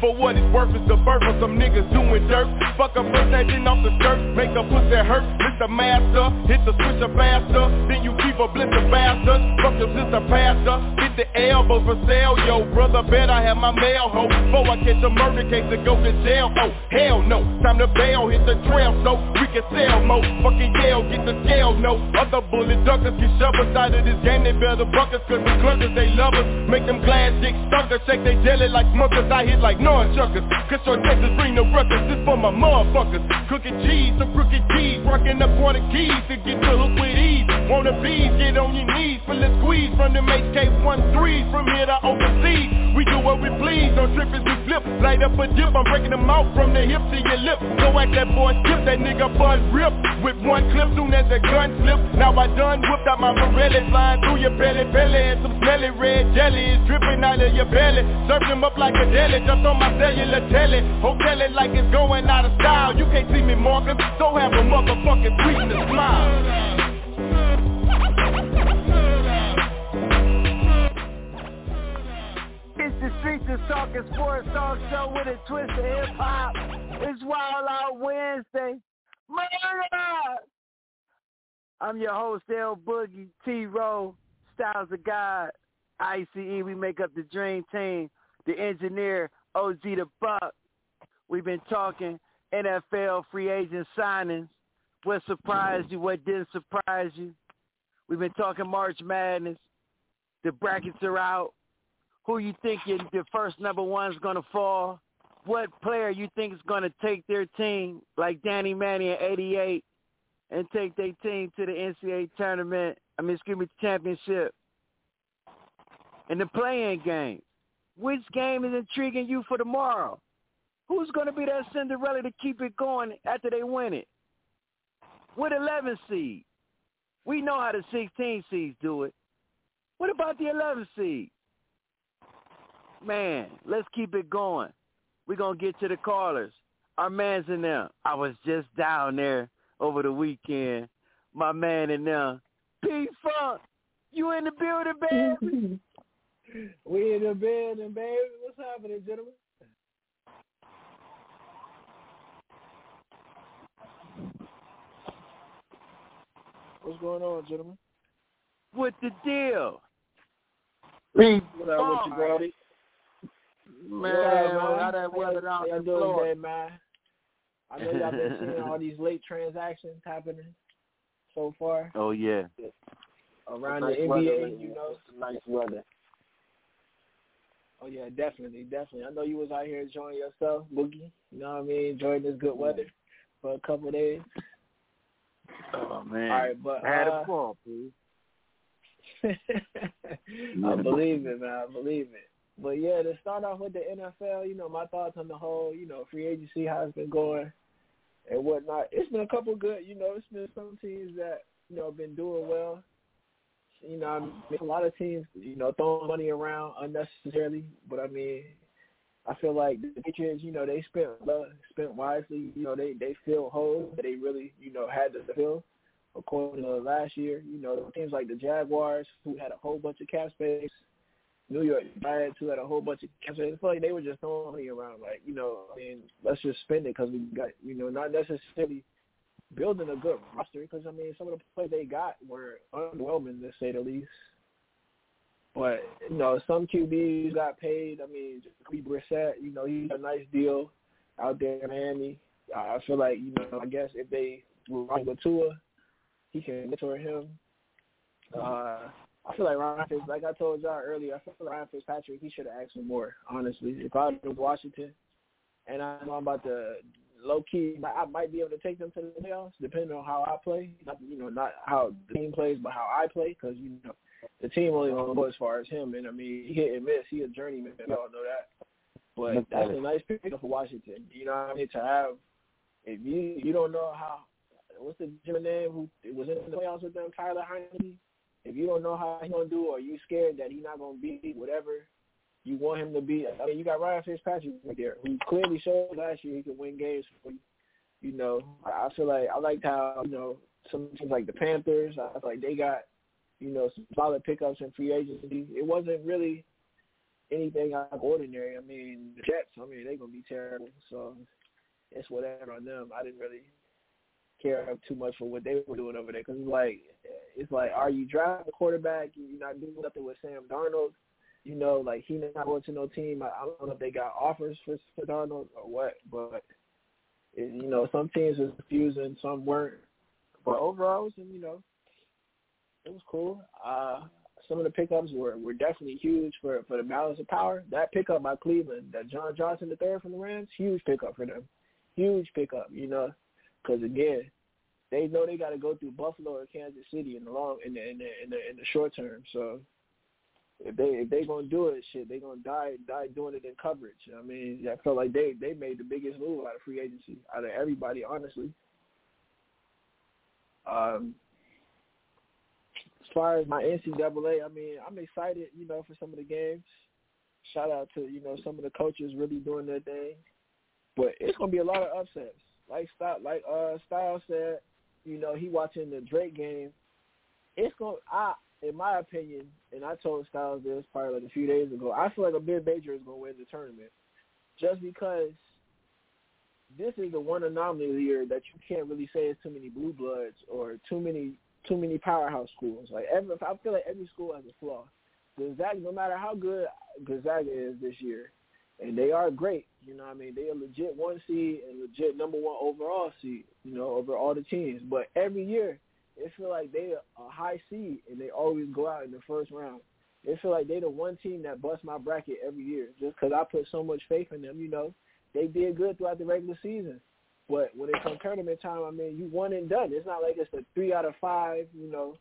For what it's worth, it's the birth of some niggas doing dirt. Fuck a acting off the skirt, make a pussy hurt. Mr. Master, hit the switcher faster. Then you keep a blister bastard Fuck your sister pastor Hit the elbows for sale Yo brother bet I have my mail ho Before I catch a murder case and go to jail Oh hell no Time to bail Hit the trail so we can sell more Fucking Yale get the scale no Other bullet duckers get shoved aside of this game They better buckets cause the cluckers, they love us Make them glass dicks stunkers Shake they jelly like smuckers I hit like non-chuckers Cause your bring the ruckus This for my motherfuckers Cooking cheese, some crooked cheese Rocking up quarter keys to get to hook with ease Wanna bees, get on your knees, full of squeeze from them HK13s from here to overseas. We do what we please, don't trip as we flip. Light up a dip, I'm breaking them out from the hip to your lip. Go at that boy tip, that nigga buzz rip. With one clip, soon as the gun slip. Now I done whipped out my Pirelli, flying through your belly, belly, and some smelly red jelly is dripping out of your belly. Serve them up like a deli, jumped on my cellular telly. Hotel it like it's going out of style. You can't see me, Morgan, so have a motherfucking sweet and smile. It's the streets is talking sports talk show with a twist of hip hop. It's Wild Out Wednesday. Murder! I'm your host, L Boogie, T Row, Styles of God, ICE. We make up the dream team. The engineer, OG the Buck. We've been talking NFL free agent signings. What surprised you? What didn't surprise you? We've been talking March Madness. The brackets are out. Who you think your, your first number one is going to fall? What player you think is going to take their team, like Danny Manning in '88, and take their team to the NCAA tournament? I mean, excuse me, championship. And the playing game. Which game is intriguing you for tomorrow? Who's going to be that Cinderella to keep it going after they win it? With 11 seed. We know how the 16 seeds do it. What about the 11 seed? Man, let's keep it going. We're going to get to the callers. Our man's in there. I was just down there over the weekend. My man in there. P-Funk, you in the building, baby? Mm-hmm. We in the building, baby. What's happening, gentlemen? What's going on, gentlemen? What the deal? What up with you, Brody? Man, yeah, man. how that weather down How in doing, Florida? today, man? I know y'all been seeing (laughs) all these late transactions happening so far Oh, yeah. around Nice the weather, NBA. man. You know. Nice weather. Oh yeah, definitely, definitely. I know you was out here enjoying yourself, Boogie. You know what I mean? Enjoying this good weather for a couple of days. Oh man. All right, but I had uh, a fall, please. (laughs) I believe it, man. I believe it. But yeah, to start off with the NFL, you know, my thoughts on the whole, you know, free agency, how it's been going and whatnot. It's been a couple good, you know, it's been some teams that, you know, been doing well. You know, I mean, a lot of teams, you know, throwing money around unnecessarily. But I mean, I feel like the Patriots, you know, they spent uh, spent wisely. You know, they they filled holes that they really, you know, had to fill. According to last year, you know, teams like the Jaguars, who had a whole bunch of cap space, New York Giants, who had a whole bunch of cap space. I feel like they were just throwing money around. Like, you know, I mean, let's just spend it because we got, you know, not necessarily building a good roster. Because I mean, some of the players they got were underwhelming, to say the least. But you know, some QBs got paid. I mean, Jacoby Brissett, you know, he's a nice deal out there in Miami. I feel like you know, I guess if they were with Tua, he can mentor him. Uh, I feel like Ryan Fitz, like I told y'all earlier, I feel like Ryan Fitzpatrick, he should have asked for more. Honestly, if I was in Washington, and I know I'm about to low key, I might be able to take them to the playoffs, depending on how I play. Not, you know, not how the team plays, but how I play, because you know the team only gonna go as far as him. And I mean, he hit and miss. He a journeyman. We all know that. But that's a nice pickup for Washington. You know what I mean? To have, if you you don't know how, what's the gentleman name who was in the playoffs with them, Tyler Heinicke. If you don't know how he's gonna do, or you scared that he's not gonna be whatever you want him to be. I mean, you got Ryan Fitzpatrick right there, who clearly showed last year he could win games for you. You know, I feel like I liked how you know some teams like the Panthers. I feel like they got you know some solid pickups in free agency. It wasn't really anything out of ordinary. I mean, the Jets. I mean, they're gonna be terrible. So it's whatever on them. I didn't really care too much for what they were doing over there because it's like it's like, are you driving a quarterback? You're not doing nothing with Sam Darnold. You know, like he not going to no team. I, I don't know if they got offers for, for Darnold or what, but it, you know, some teams was confusing, some weren't. But overall, it was, you know, it was cool. Uh, some of the pickups were, were definitely huge for for the balance of power. That pickup by Cleveland, that John Johnson the third from the Rams, huge pickup for them, huge pickup. You know, because again, they know they got to go through Buffalo or Kansas City in the long in the in the in the, in the short term. So if they if they gonna do it, shit, they gonna die die doing it in coverage. I mean, I felt like they they made the biggest move out of free agency out of everybody, honestly. Um, as far as my NCAA, I mean, I'm excited, you know, for some of the games. Shout out to you know some of the coaches really doing their thing, but it's gonna be a lot of upsets. Like Style, like uh Style said, you know, he watching the Drake game. It's gonna, I, in my opinion, and I told Styles this probably like a few days ago. I feel like a big major is gonna win the tournament, just because this is the one anomaly year that you can't really say it's too many blue bloods or too many too many powerhouse schools. Like every, I feel like every school has a flaw. Gonzaga, no matter how good Gonzaga is this year, and they are great. You know, what I mean, they are legit one seed and legit number one overall seed. You know, over all the teams. But every year, it feel like they a high seed and they always go out in the first round. It feel like they the one team that busts my bracket every year just because I put so much faith in them. You know, they did good throughout the regular season. But when it comes tournament time, I mean, you one and done. It's not like it's a three out of five, you know,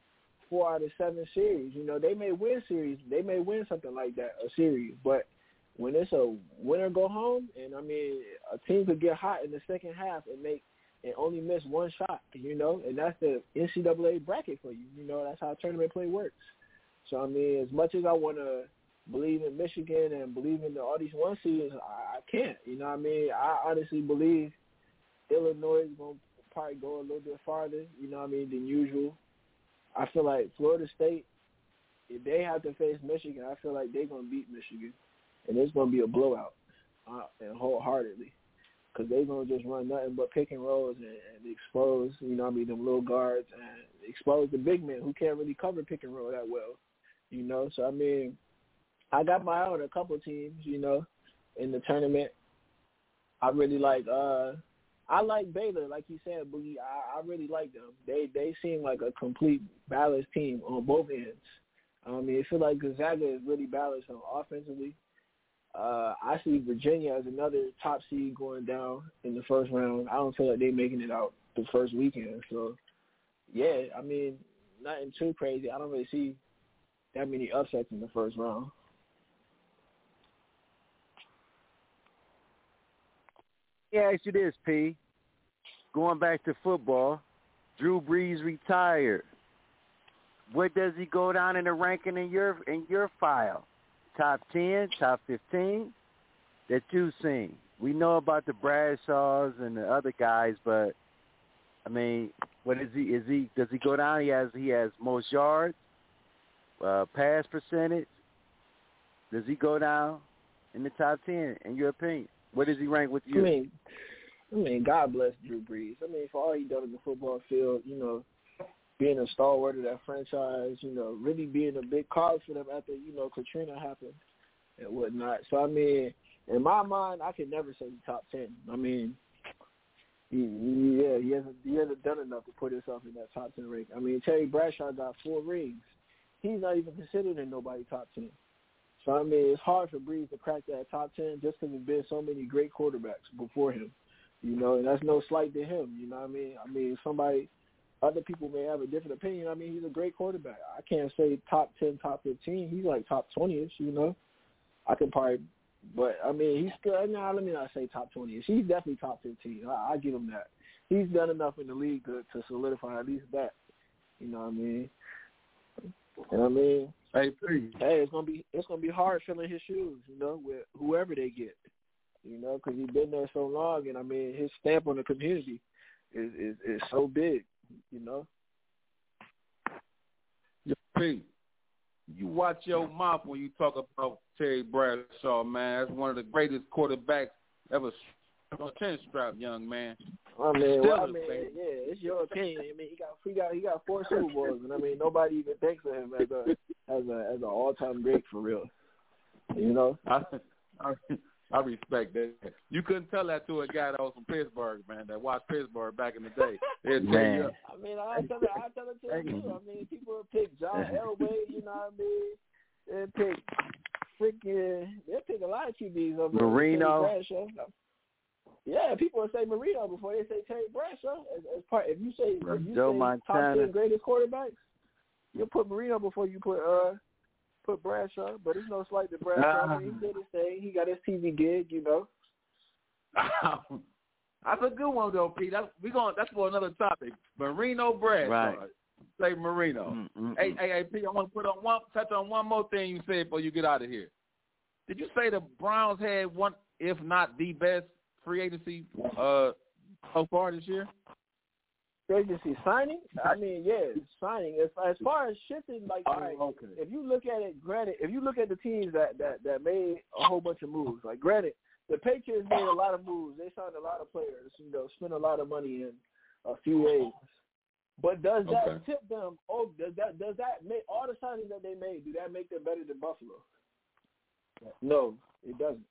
four out of seven series. You know, they may win series. They may win something like that, a series. But when it's a winner go home, and I mean, a team could get hot in the second half and make and only miss one shot, you know, and that's the NCAA bracket for you. You know, that's how tournament play works. So I mean, as much as I want to believe in Michigan and believe in the, all these one seeds, I, I can't. You know what I mean? I honestly believe Illinois is going to probably go a little bit farther, you know what I mean, than usual. I feel like Florida State, if they have to face Michigan, I feel like they're going to beat Michigan. And it's going to be a blowout uh, and wholeheartedly because they're to just run nothing but pick and rolls and, and expose, you know I mean, them little guards and expose the big men who can't really cover pick and roll that well, you know. So, I mean, I got my eye on a couple teams, you know, in the tournament. I really like uh I like Baylor, like you said, Boogie. I, I really like them. They they seem like a complete balanced team on both ends. I mean, I feel like Gonzaga is really balanced on offensively. Uh, I see Virginia as another top seed going down in the first round. I don't feel like they're making it out the first weekend. So, yeah, I mean, nothing too crazy. I don't really see that many upsets in the first round. Yeah, ask you this, P. Going back to football, Drew Brees retired. What does he go down in the ranking in your in your file? Top ten, top fifteen that you've seen. We know about the Bradshaws and the other guys, but I mean, what is he? Is he? Does he go down? He has he has most yards, uh, pass percentage. Does he go down in the top ten? In your opinion? Where does he rank with you? I mean, I mean, God bless Drew Brees. I mean, for all he done in the football field, you know, being a stalwart of that franchise, you know, really being a big cause for them after you know Katrina happened and whatnot. So I mean, in my mind, I can never say he's top ten. I mean, yeah, he hasn't he hasn't done enough to put himself in that top ten rank. I mean, Terry Bradshaw got four rings. He's not even considered in nobody top ten. So I mean, it's hard for Brees to crack that top ten just because there's been so many great quarterbacks before him. You know, and that's no slight to him. You know what I mean? I mean, somebody, other people may have a different opinion. I mean, he's a great quarterback. I can't say top ten, top fifteen. He's like top twentyish. You know, I can probably, but I mean, he's still. Nah, let me not say top twentyish. He's definitely top fifteen. I, I give him that. He's done enough in the league to, to solidify at least that. You know what I mean? And I mean, Hey, please. Hey, it's gonna be it's gonna be hard filling his shoes, you know, with whoever they get, you know, because he's been there so long, and I mean, his stamp on the community is is, is so big, you know. Pete, you watch your mouth when you talk about Terry Bradshaw, man. That's one of the greatest quarterbacks ever on tennis strap, young man. I mean, well, I mean, baby. yeah, it's your opinion. I mean, he got he got he got four Super Bowls, and I mean, nobody even thinks of him as a as a as an all time great for real. You know, I, I I respect that. You couldn't tell that to a guy that was from Pittsburgh, man, that watched Pittsburgh back in the day. They'd Man. you, I mean, I tell it, I tell it to him too. I mean, people will pick John (laughs) Elway, you know what I mean? They pick freaking, they pick a lot of QBs over Marino. Terry Bradshaw. Yeah, people would say Marino before they say Terry Bradshaw. As, as part, if you say if you Joe say top Montana. ten greatest quarterbacks, you'll put Marino before you put uh put Bradshaw. But it's no slight to Bradshaw. I mean, he did his thing. He got his TV gig, you know. (laughs) That's a good one though, Pete. That's we going that's for another topic. Marino Bradshaw. Right. Uh, say Marino. Mm-mm. Hey, hey, hey, Pete, I want to put on one touch on one more thing you said before you get out of here. Did you say the Browns had one, if not the best, free agency uh so far this year? Free agency signing? I mean, yeah, signing. As as far as shifting, like, oh, all right, okay. if you look at it, granted, if you look at the teams that that that made a whole bunch of moves, like, granted, the Patriots made a lot of moves. They signed a lot of players. You know, spent a lot of money in a few ways. But does that Okay. tip them? Oh, does that does that make all the signings that they made? Do that make them better than Buffalo? No, it doesn't.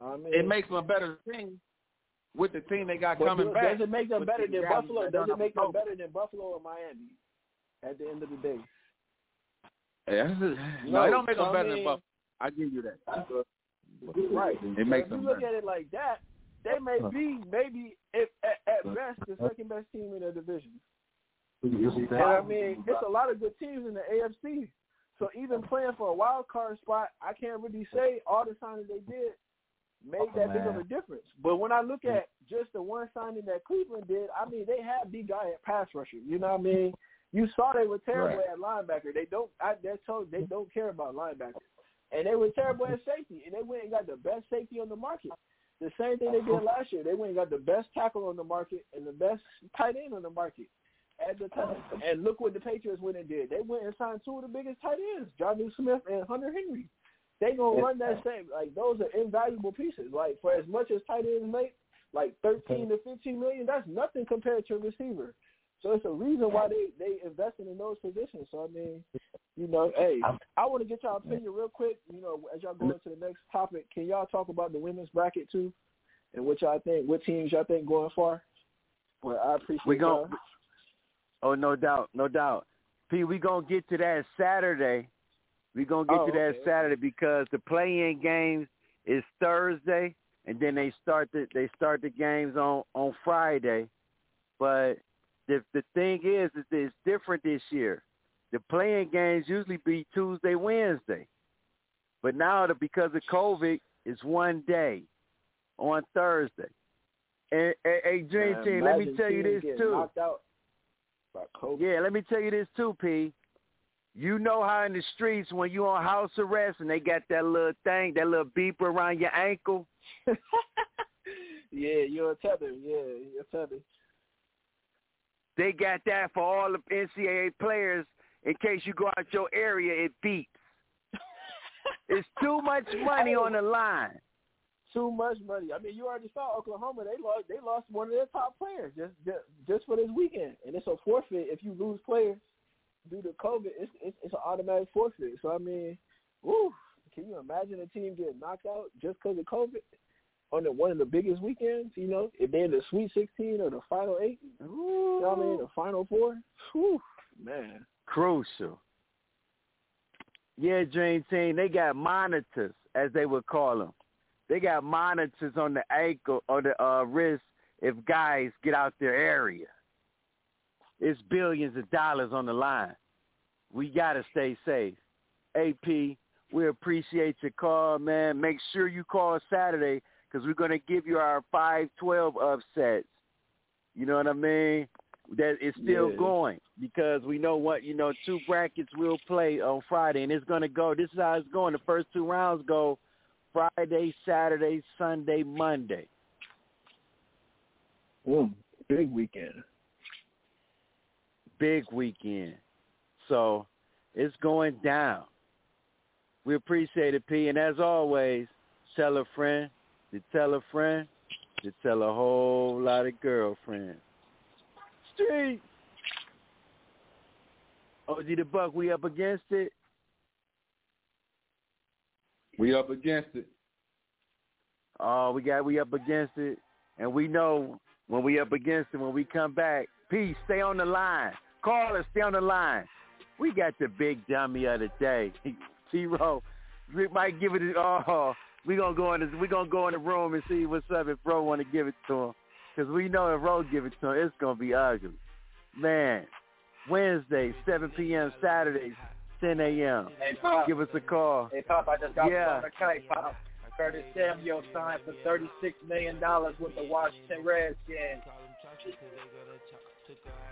I mean, It makes them a better team with the team they got but coming do- back. Does it make them better than Buffalo? that Does it make them October. better than Buffalo or Miami? At the end of the day, Yeah, no, No, it don't make them I better mean- than Buffalo. I give you that. right? It makes if you look better. at it like that, they may be maybe if, at, at best the second best team in their division. And I mean, it's a lot of good teams in the AFC. So even playing for a wild card spot, I can't really say all the signings they did made that big of a difference. But when I look at just the one signing that Cleveland did, I mean, they had the guy at pass rusher. You know what I mean? You saw they were terrible Right. at linebacker. They don't. I, they're told they don't care about linebacker, and they were terrible at safety. And they went and got the best safety on the market. The same thing they did (laughs) last year. They went and got the best tackle on the market and the best tight end on the market at the time. (sighs) And look what the Patriots went and did. They went and signed two of the biggest tight ends, Jonnu Smith and Hunter Henry. They gonna run that same like those are invaluable pieces. Like for as much as tight ends make, like thirteen to fifteen million, that's nothing compared to a receiver. So it's a reason why they they invested in those positions. So I mean, you know, hey, I want to get y'all opinion real quick. You know, as y'all go into the next topic, can y'all talk about the women's bracket too, and what y'all think, what teams y'all think going far? Well, I appreciate We y'all. Oh, no doubt, no doubt. P, we gonna get to that Saturday. We gonna get Oh, to that okay. Saturday because the play-in games is Thursday, and then they start the they start the games on on Friday. But the the thing is, is it's different this year. The playing games usually be Tuesday, Wednesday, but now that because of COVID, it's one day on Thursday. And, and, hey, Dream Team, let me tell you this too. out by COVID. Yeah, let me tell you this too, P. You know how in the streets when you on house arrest and they got that little thing, that little beeper around your ankle. (laughs) Yeah, you're a tether. Yeah, you're a tether. They got that for all the NCAA players in case you go out your area, it beeps. (laughs) it's too much money on the line. Too much money. I mean, you already saw Oklahoma. They lost. They lost one of their top players just just, just for this weekend, and it's a forfeit if you lose players due to COVID. It's it's, it's an automatic forfeit. So I mean, woo, can you imagine a team getting knocked out just because of COVID on the, one of the biggest weekends? You know, if they're in the Sweet 16 or the Final Eight, you know what I mean, the Final Four. Whew, man. Crucial. Yeah, Dream Team, they got monitors, as they would call them. They got monitors on the ankle or the uh, wrist if guys get out their area. It's billions of dollars on the line. We got to stay safe. AP, we appreciate your call, man. Make sure you call Saturday because we're going to give you our 512 upsets. You know what I mean? That is still Yeah. going because we know what, you know, two brackets will play on Friday and it's going to go. This is how it's going. The first two rounds go Friday, Saturday, Sunday, Monday. Mm, big weekend. Big weekend. So it's going down. We appreciate it, P. And as always, tell a friend to tell a friend to tell a whole lot of girlfriends. Street. OG the Buck, we up against it. We up against it. Oh, we got we up against it, and we know when we up against it. When we come back, peace. Stay on the line. Call us. Stay on the line. We got the big dummy of the day, (laughs) T-Row. We might give it. Oh, we gonna go in. This, we gonna go in the room and see what's up if Bro want to give it to him, because we know if Bro give it to him, it's gonna be ugly. Man, Wednesday, 7 p.m. Saturdays, 10 a.m. Hey, Pop. Give us a call. Hey, Pop, I just got Yeah. on the kite, Pop. Curtis Samuel signed for $36 million with the Washington Redskins.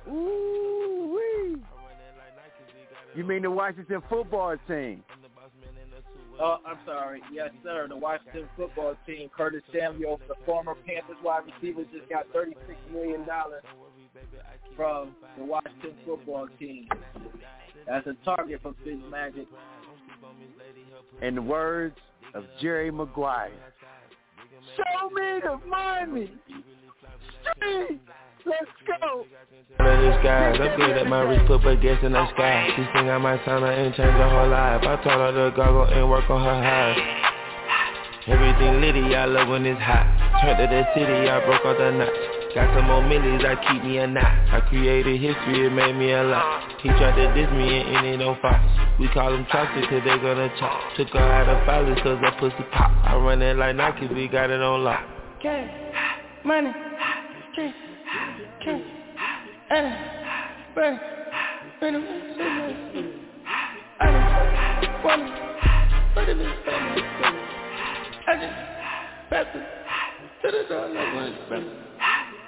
Ooh wee. You mean the Washington football team? Oh, I'm sorry. Yes, sir. The Washington football team, Curtis Samuel, the former Panthers wide receiver, just got $36 million from the Washington football team. That's a target for Fitzmagic. In the words of Jerry Maguire. Show me the money. Street. Let's go. Under the I'm good at my wrist, put baguettes in the sky. She I might sign her and change her whole life. I told her to goggle and work on her eyes. Everything litty, I love when it's hot. Turned to the city, I broke out the notch. Got some more millies, I keep me a knot. I created history, it made me a lot. He tried to diss me and ended on Fox. We call him Chaucer cause they gonna chop. Took her out of filers cause that pussy pop. I run it like Nike, we got it on lock. Cash, money, street,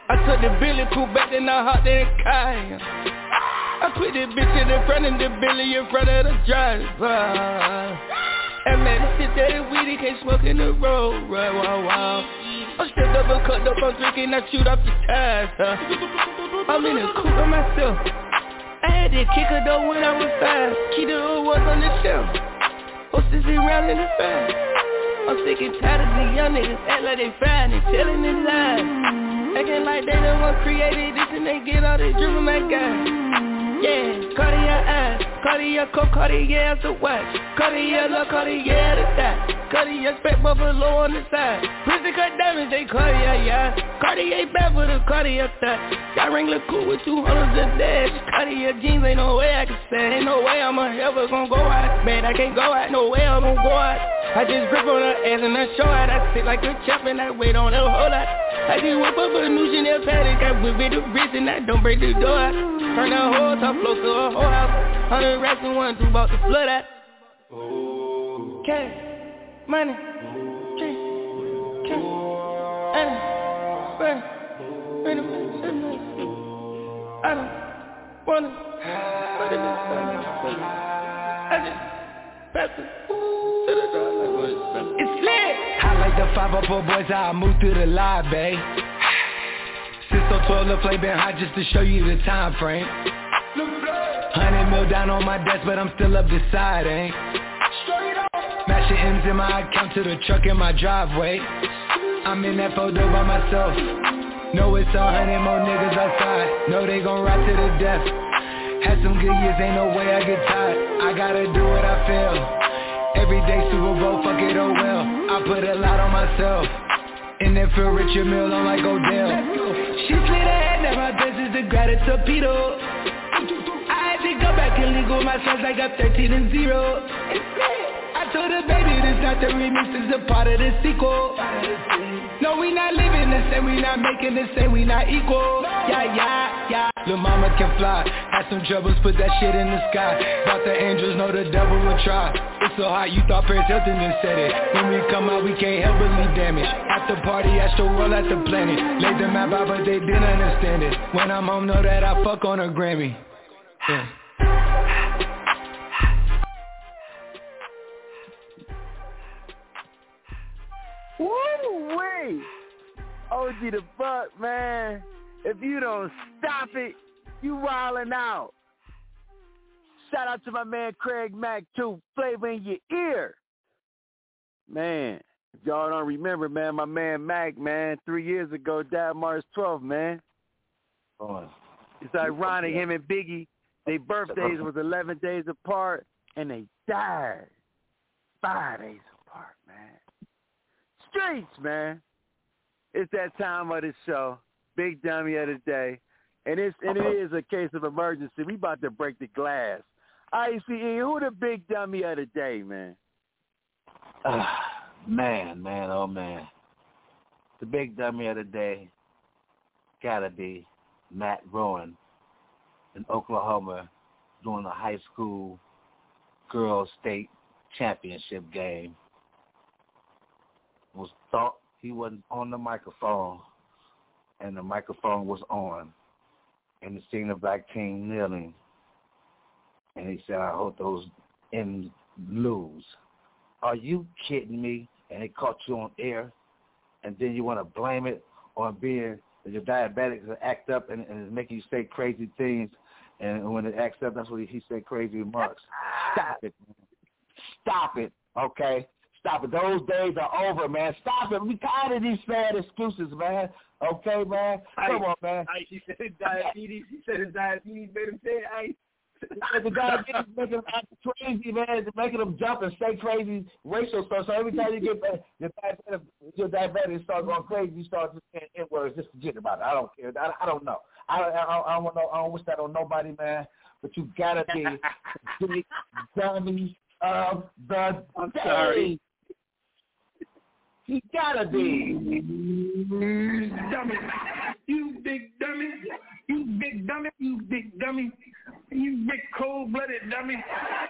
I took the Billy crew back then I hopped in car. I put the bitch in the front of the Billy in front of the driver. And man, this shit that is weedy can't smoke in the road, right, wow, wow. I'm still double cut up, I'm drinking, I shoot off your tires, huh? I'm in the coupe by myself. I had that kicker though when I was five. The old was on the shelf. Hostess around in the fast. I'm sick and tired of these young niggas act like they fine and telling their lies. Acting like they the one created this and they get all this drip from that guy. Yeah, Cartier eyes, Cartier coat, Cartier the watch, Cartier look, Cartier the thigh, Cartier spec buffalo on the side, Prison cut diamonds, they Cartier, yeah, Cartier back for the Cartier thigh, got Wrangler cool with two hundreds a dash, Cartier jeans, ain't no way I can stand, ain't no way I'm ever gonna go out, man, I can't go out, no way I'm gonna go out, I just grip on her ass and I show out, I sit like a champ and I wait on her whole lot, I just whip up a new Chanel paddock, I whip it the wrist and I don't break the door. Turn the whole top flow to a whole house, hundred racks and one, two about to flood out. Cash, money, street, cash, and burn, burn the I don't wanna put it in I just pass it to the door it's lit. I like the 504 boys, how I move through the live, babe. Cisco 12, the play been hot just to show you the time frame. Hundred mil down on my desk, but I'm still up deciding. Eh? Mashing M's in my account to the truck in my driveway. I'm in that photo by myself. Know it's a hundred more niggas outside. Know they gon' ride to the death. Had some good years, ain't no way I get tired. I gotta do what I feel. Every day Super Bowl, fuck it, oh well. I put a lot on myself. In that Phil Richard Mill, I'm like Odell. She slid ahead, now my business to grab a torpedo. I go back and legal my sons I'm 13 and 0. I told her, baby, this not the remix, this a part of the sequel. No, we not living the same, we not making the same, we not equal. Yeah, yeah, yeah. Lil' mama can fly. Had some troubles, put that shit in the sky. Thought the angels know the devil will try. It's so hot, you thought Paris Hilton just said it. When we come out, we can't help but leave damage. At the party, I show roll at the planet. Laid the map out, but they didn't understand it. When I'm home, know that I fuck on a Grammy. Yeah. Woo wee! OG the fuck, man. If you don't stop it, you wildin' out. Shout out to my man Craig Mack too, flavor in your ear. Man, if y'all don't remember, man, my man Mac, man, three years ago died March 12th, man. Oh. It's ironic, him and Biggie, their birthdays was 11 days apart, and they died five days apart, man. Streets, man. It's that time of the show. Big dummy of the day. And it's and it is a case of emergency. We about to break the glass. ICE, who the big dummy of the day, man? Ah, man, man, oh man. The big dummy of the day gotta be Matt Rowan in Oklahoma during the high school girls state championship game. Was thought he wasn't on the microphone and the microphone was on and he seen the black team kneeling and he said, I hope those in lose. Are you kidding me? And they caught you on air and then you want to blame it on being your diabetics act up and, and it's making you say crazy things and when it acts up that's what he, he said crazy remarks. Stop it. Stop it. Okay? Stop it. Those days are over, man. Stop it. We tired of these bad excuses, man. Okay, man. Come on, man. I, he said diabetes. He said his diabetes made him say, "I." the diabetes making them act crazy, man. It's making them jump and say crazy racial stuff. So every time you get your diabetes, your diabetes start going crazy, you start just saying N words. Just forget about it. I don't care. I, I don't know. I, I, I don't want no. I don't wish that on nobody, man. But you gotta be big dummy of the I'm day. sorry. He gotta be. dummy. You big dummy. You big dummy. You big dummy. You big cold blooded dummy.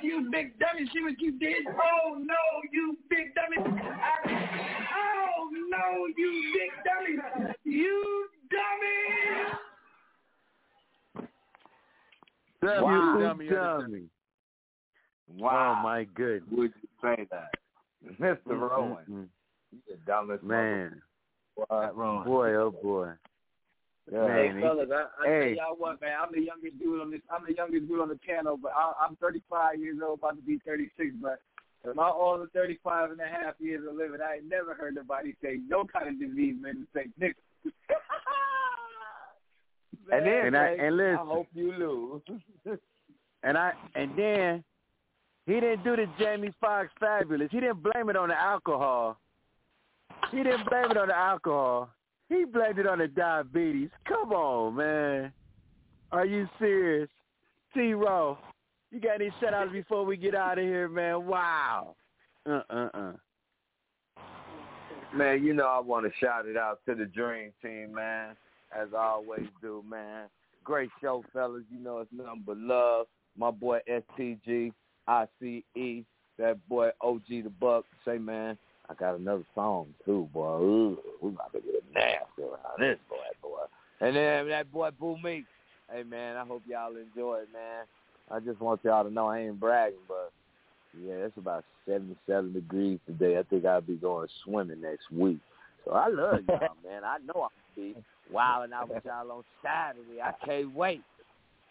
You big dummy. See what you did? Oh no, you big dummy. I, oh no, you big dummy. You dummy. Dummy, Wow. dummy, Dummy. Wow. Oh my goodness. Would you say that? Mr. Rowan. Mm-mm-mm. You the dumbest Man, mother- boy, oh boy. Yeah. Man, Hey fellas, I, I hey. tell y'all what, man. I'm the youngest dude on this. I'm the youngest dude on the panel, but I, I'm 35 years old, about to be 36. But in my all the 35 and a half years of living, I ain't never heard nobody say no kind of disease made them say nigga. (laughs) And then- And I- and listen. I hope you lose. (laughs) And I and then he didn't do the Jamie Foxx fabulous. He didn't blame it on the alcohol. He didn't blame it on the alcohol. He blamed it on the diabetes. Come on, man. Are you serious? T Row, you got any shout outs before we get out of here, man? Wow. Uh uh uh. Man, you know I want to shout it out to the Dream Team, man. As I always do, man. Great show, fellas. You know it's nothing but love. My boy STG, ICE, that boy OG the Buck. Say, man, I got another song too, boy. Ooh, we about to get nasty around this boy, boy. And then that boy Boo Meek. Hey, man, I hope y'all enjoy it, man. I just want y'all to know I ain't bragging, but yeah, it's about 77 degrees today. I think I'll be going swimming next week. So I love y'all, (laughs) man. I know I'll be wilding out with y'all on Saturday. I can't wait.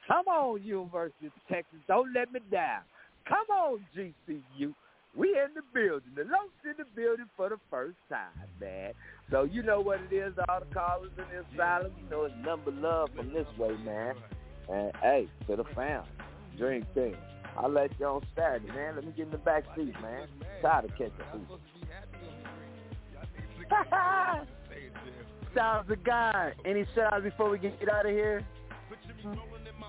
Come on, University of Texas. Don't let me down. Come on, GCU. We in the building. The Lopes in the building for the first time, man. So you know what it is, all the callers in this asylum. You know it's number love from this way, man. And hey, to the fam, Dream Team. I'll let you on Saturday, man. Let me get in the back seat, man. Tired of catching food. (laughs) Sounds a guy. Any shout outs before we get out of here?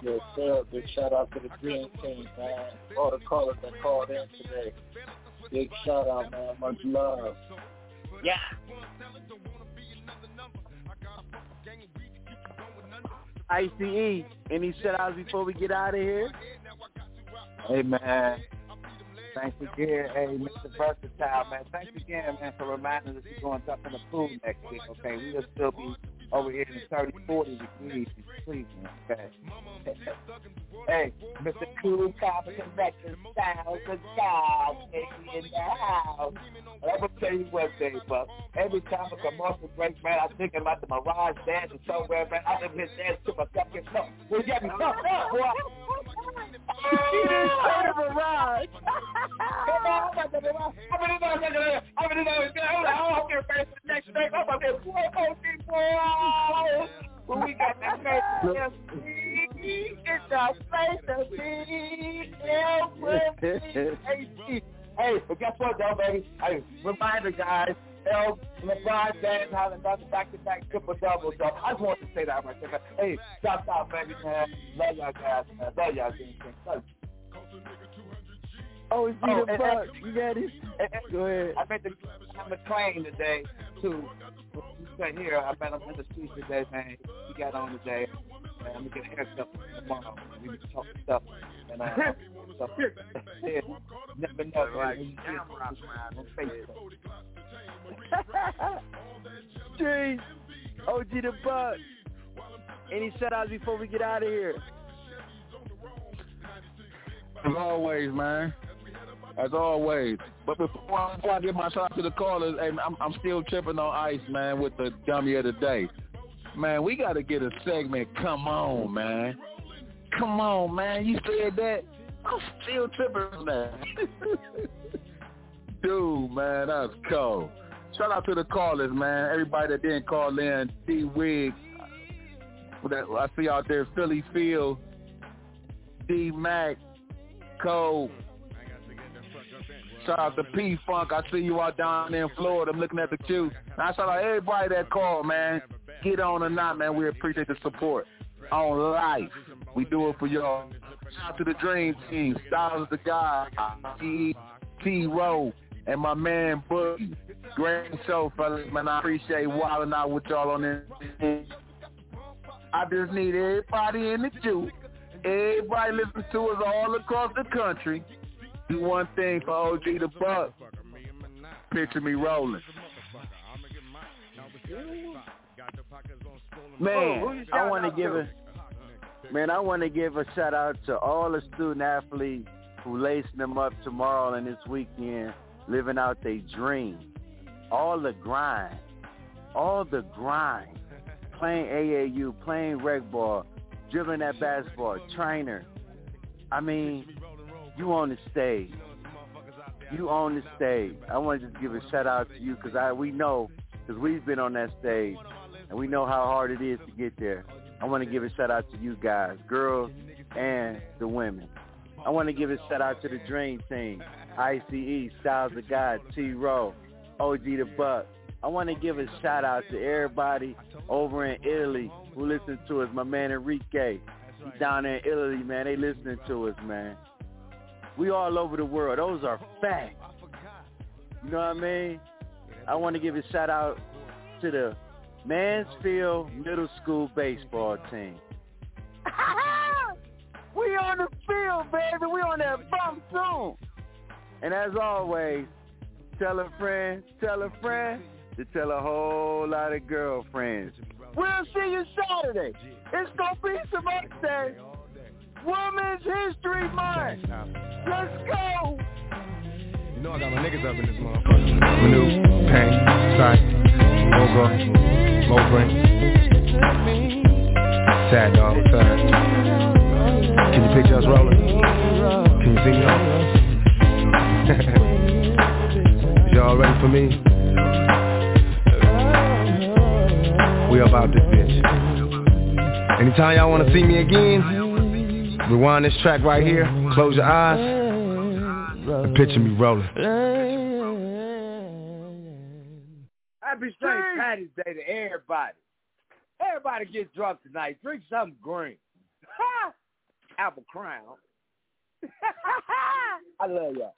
Yes, sir. Big shout out to the Dream Team, man. All the callers that called in today. Big shout out, man. Much love. Yeah. ICE. Any shout outs before we get out of here? Hey man. Thanks again, hey Mr. Versatile, man. Thanks again, man, for reminding us we're going to in the pool next week, okay? We'll still be over here in 30, 40 degrees in Cleveland, okay? hey, Mr. Cool Copper Connection Styles the God, baby, in the house. And I'm going to tell you one thing, but every time a commercial break, man, I'm thinking about the Mirage dance or somewhere, man. I done been dancing to myself get fucked. Well, you got me fucked up, boy. The. I'm we got to be. Hey, but guess what, though, baby? Hey, reminder, guys. L. LeBron James having done back-to-back triple doubles. So I just wanted to say that right there. man. Hey, shout out, baby, man. Love y'all guys, man. Love y'all, King King. Love you. Oh, it's Oh, the and- buck. You got it. Go ahead. I met the McLean today too. Said here, I met him in the streets today, man. He got on today. Man, I'm gonna get a haircut tomorrow. We can talk stuff and uh, (laughs) (laughs) yeah, never know. man. When you on OG the buck. Any shout outs before we get out of here? As always, man. As always. But before I, before I give my shout out to the callers, hey, I'm, I'm still tripping on ice, man, with the dummy of the day. Man, we got to get a segment. Come on, man. Come on, man. You said that. I'm still tripping on that. (laughs) Dude, man, that's cool. Shout out to the callers, man. Everybody that didn't call in. D Wig. I see out there, Philly Field. D Mac. Cole. Shout out to P Funk. I see you out down in Florida. I'm looking at the queue. And I shout out everybody that called, man. Get on or not, man. We appreciate the support. On life. We do it for y'all. Shout out to the Dream Team. Styles the guy. T T Rowe. And my man Boogie. Great show, fellas, man. I appreciate wilding out with y'all on this. I just need everybody in the queue. Everybody listen to us all across the country. Do one thing for OG the Buck. Picture me rolling. Man, I want to give a man. I want to give a shout out to all the student athletes who lacing them up tomorrow and this weekend, living out their dream. All the grind, all the grind, playing AAU, playing rec ball, dribbling that basketball, trainer. I mean, you on the stage. You on the stage. I want to just give a shout out to you because I we know because we've been on that stage and we know how hard it is to get there. I want to give a shout out to you guys, girls and the women. I want to give a shout out to the Dream Team, ICE, Styles of God, T Row, OG the Buck. I want to give a shout out to everybody over in Italy who listen to us. My man Enrique, he's down there in Italy, man. They listening to us, man. We all over the world. Those are facts. You know what I mean? I want to give a shout out to the Mansfield Middle School baseball team. (laughs) we on the field, baby. We on that bump soon. And as always, tell a friend, tell a friend to tell a whole lot of girlfriends. We'll see you Saturday. It's gonna be some birthday. Women's History Month. Let's go. You know I got my niggas up in this motherfucker. Manu, Pain, Sight, Mogo, Mobrin. Sad dog, up? Can you picture us rolling? Can you see me? (laughs) Y'all ready for me? We about this bitch. Anytime y'all wanna see me again, rewind this track right here, close your eyes, and picture me rolling. Happy St. Patty's Day to everybody. Everybody get drunk tonight. Drink something green. (laughs) Apple crown. (laughs) I love y'all.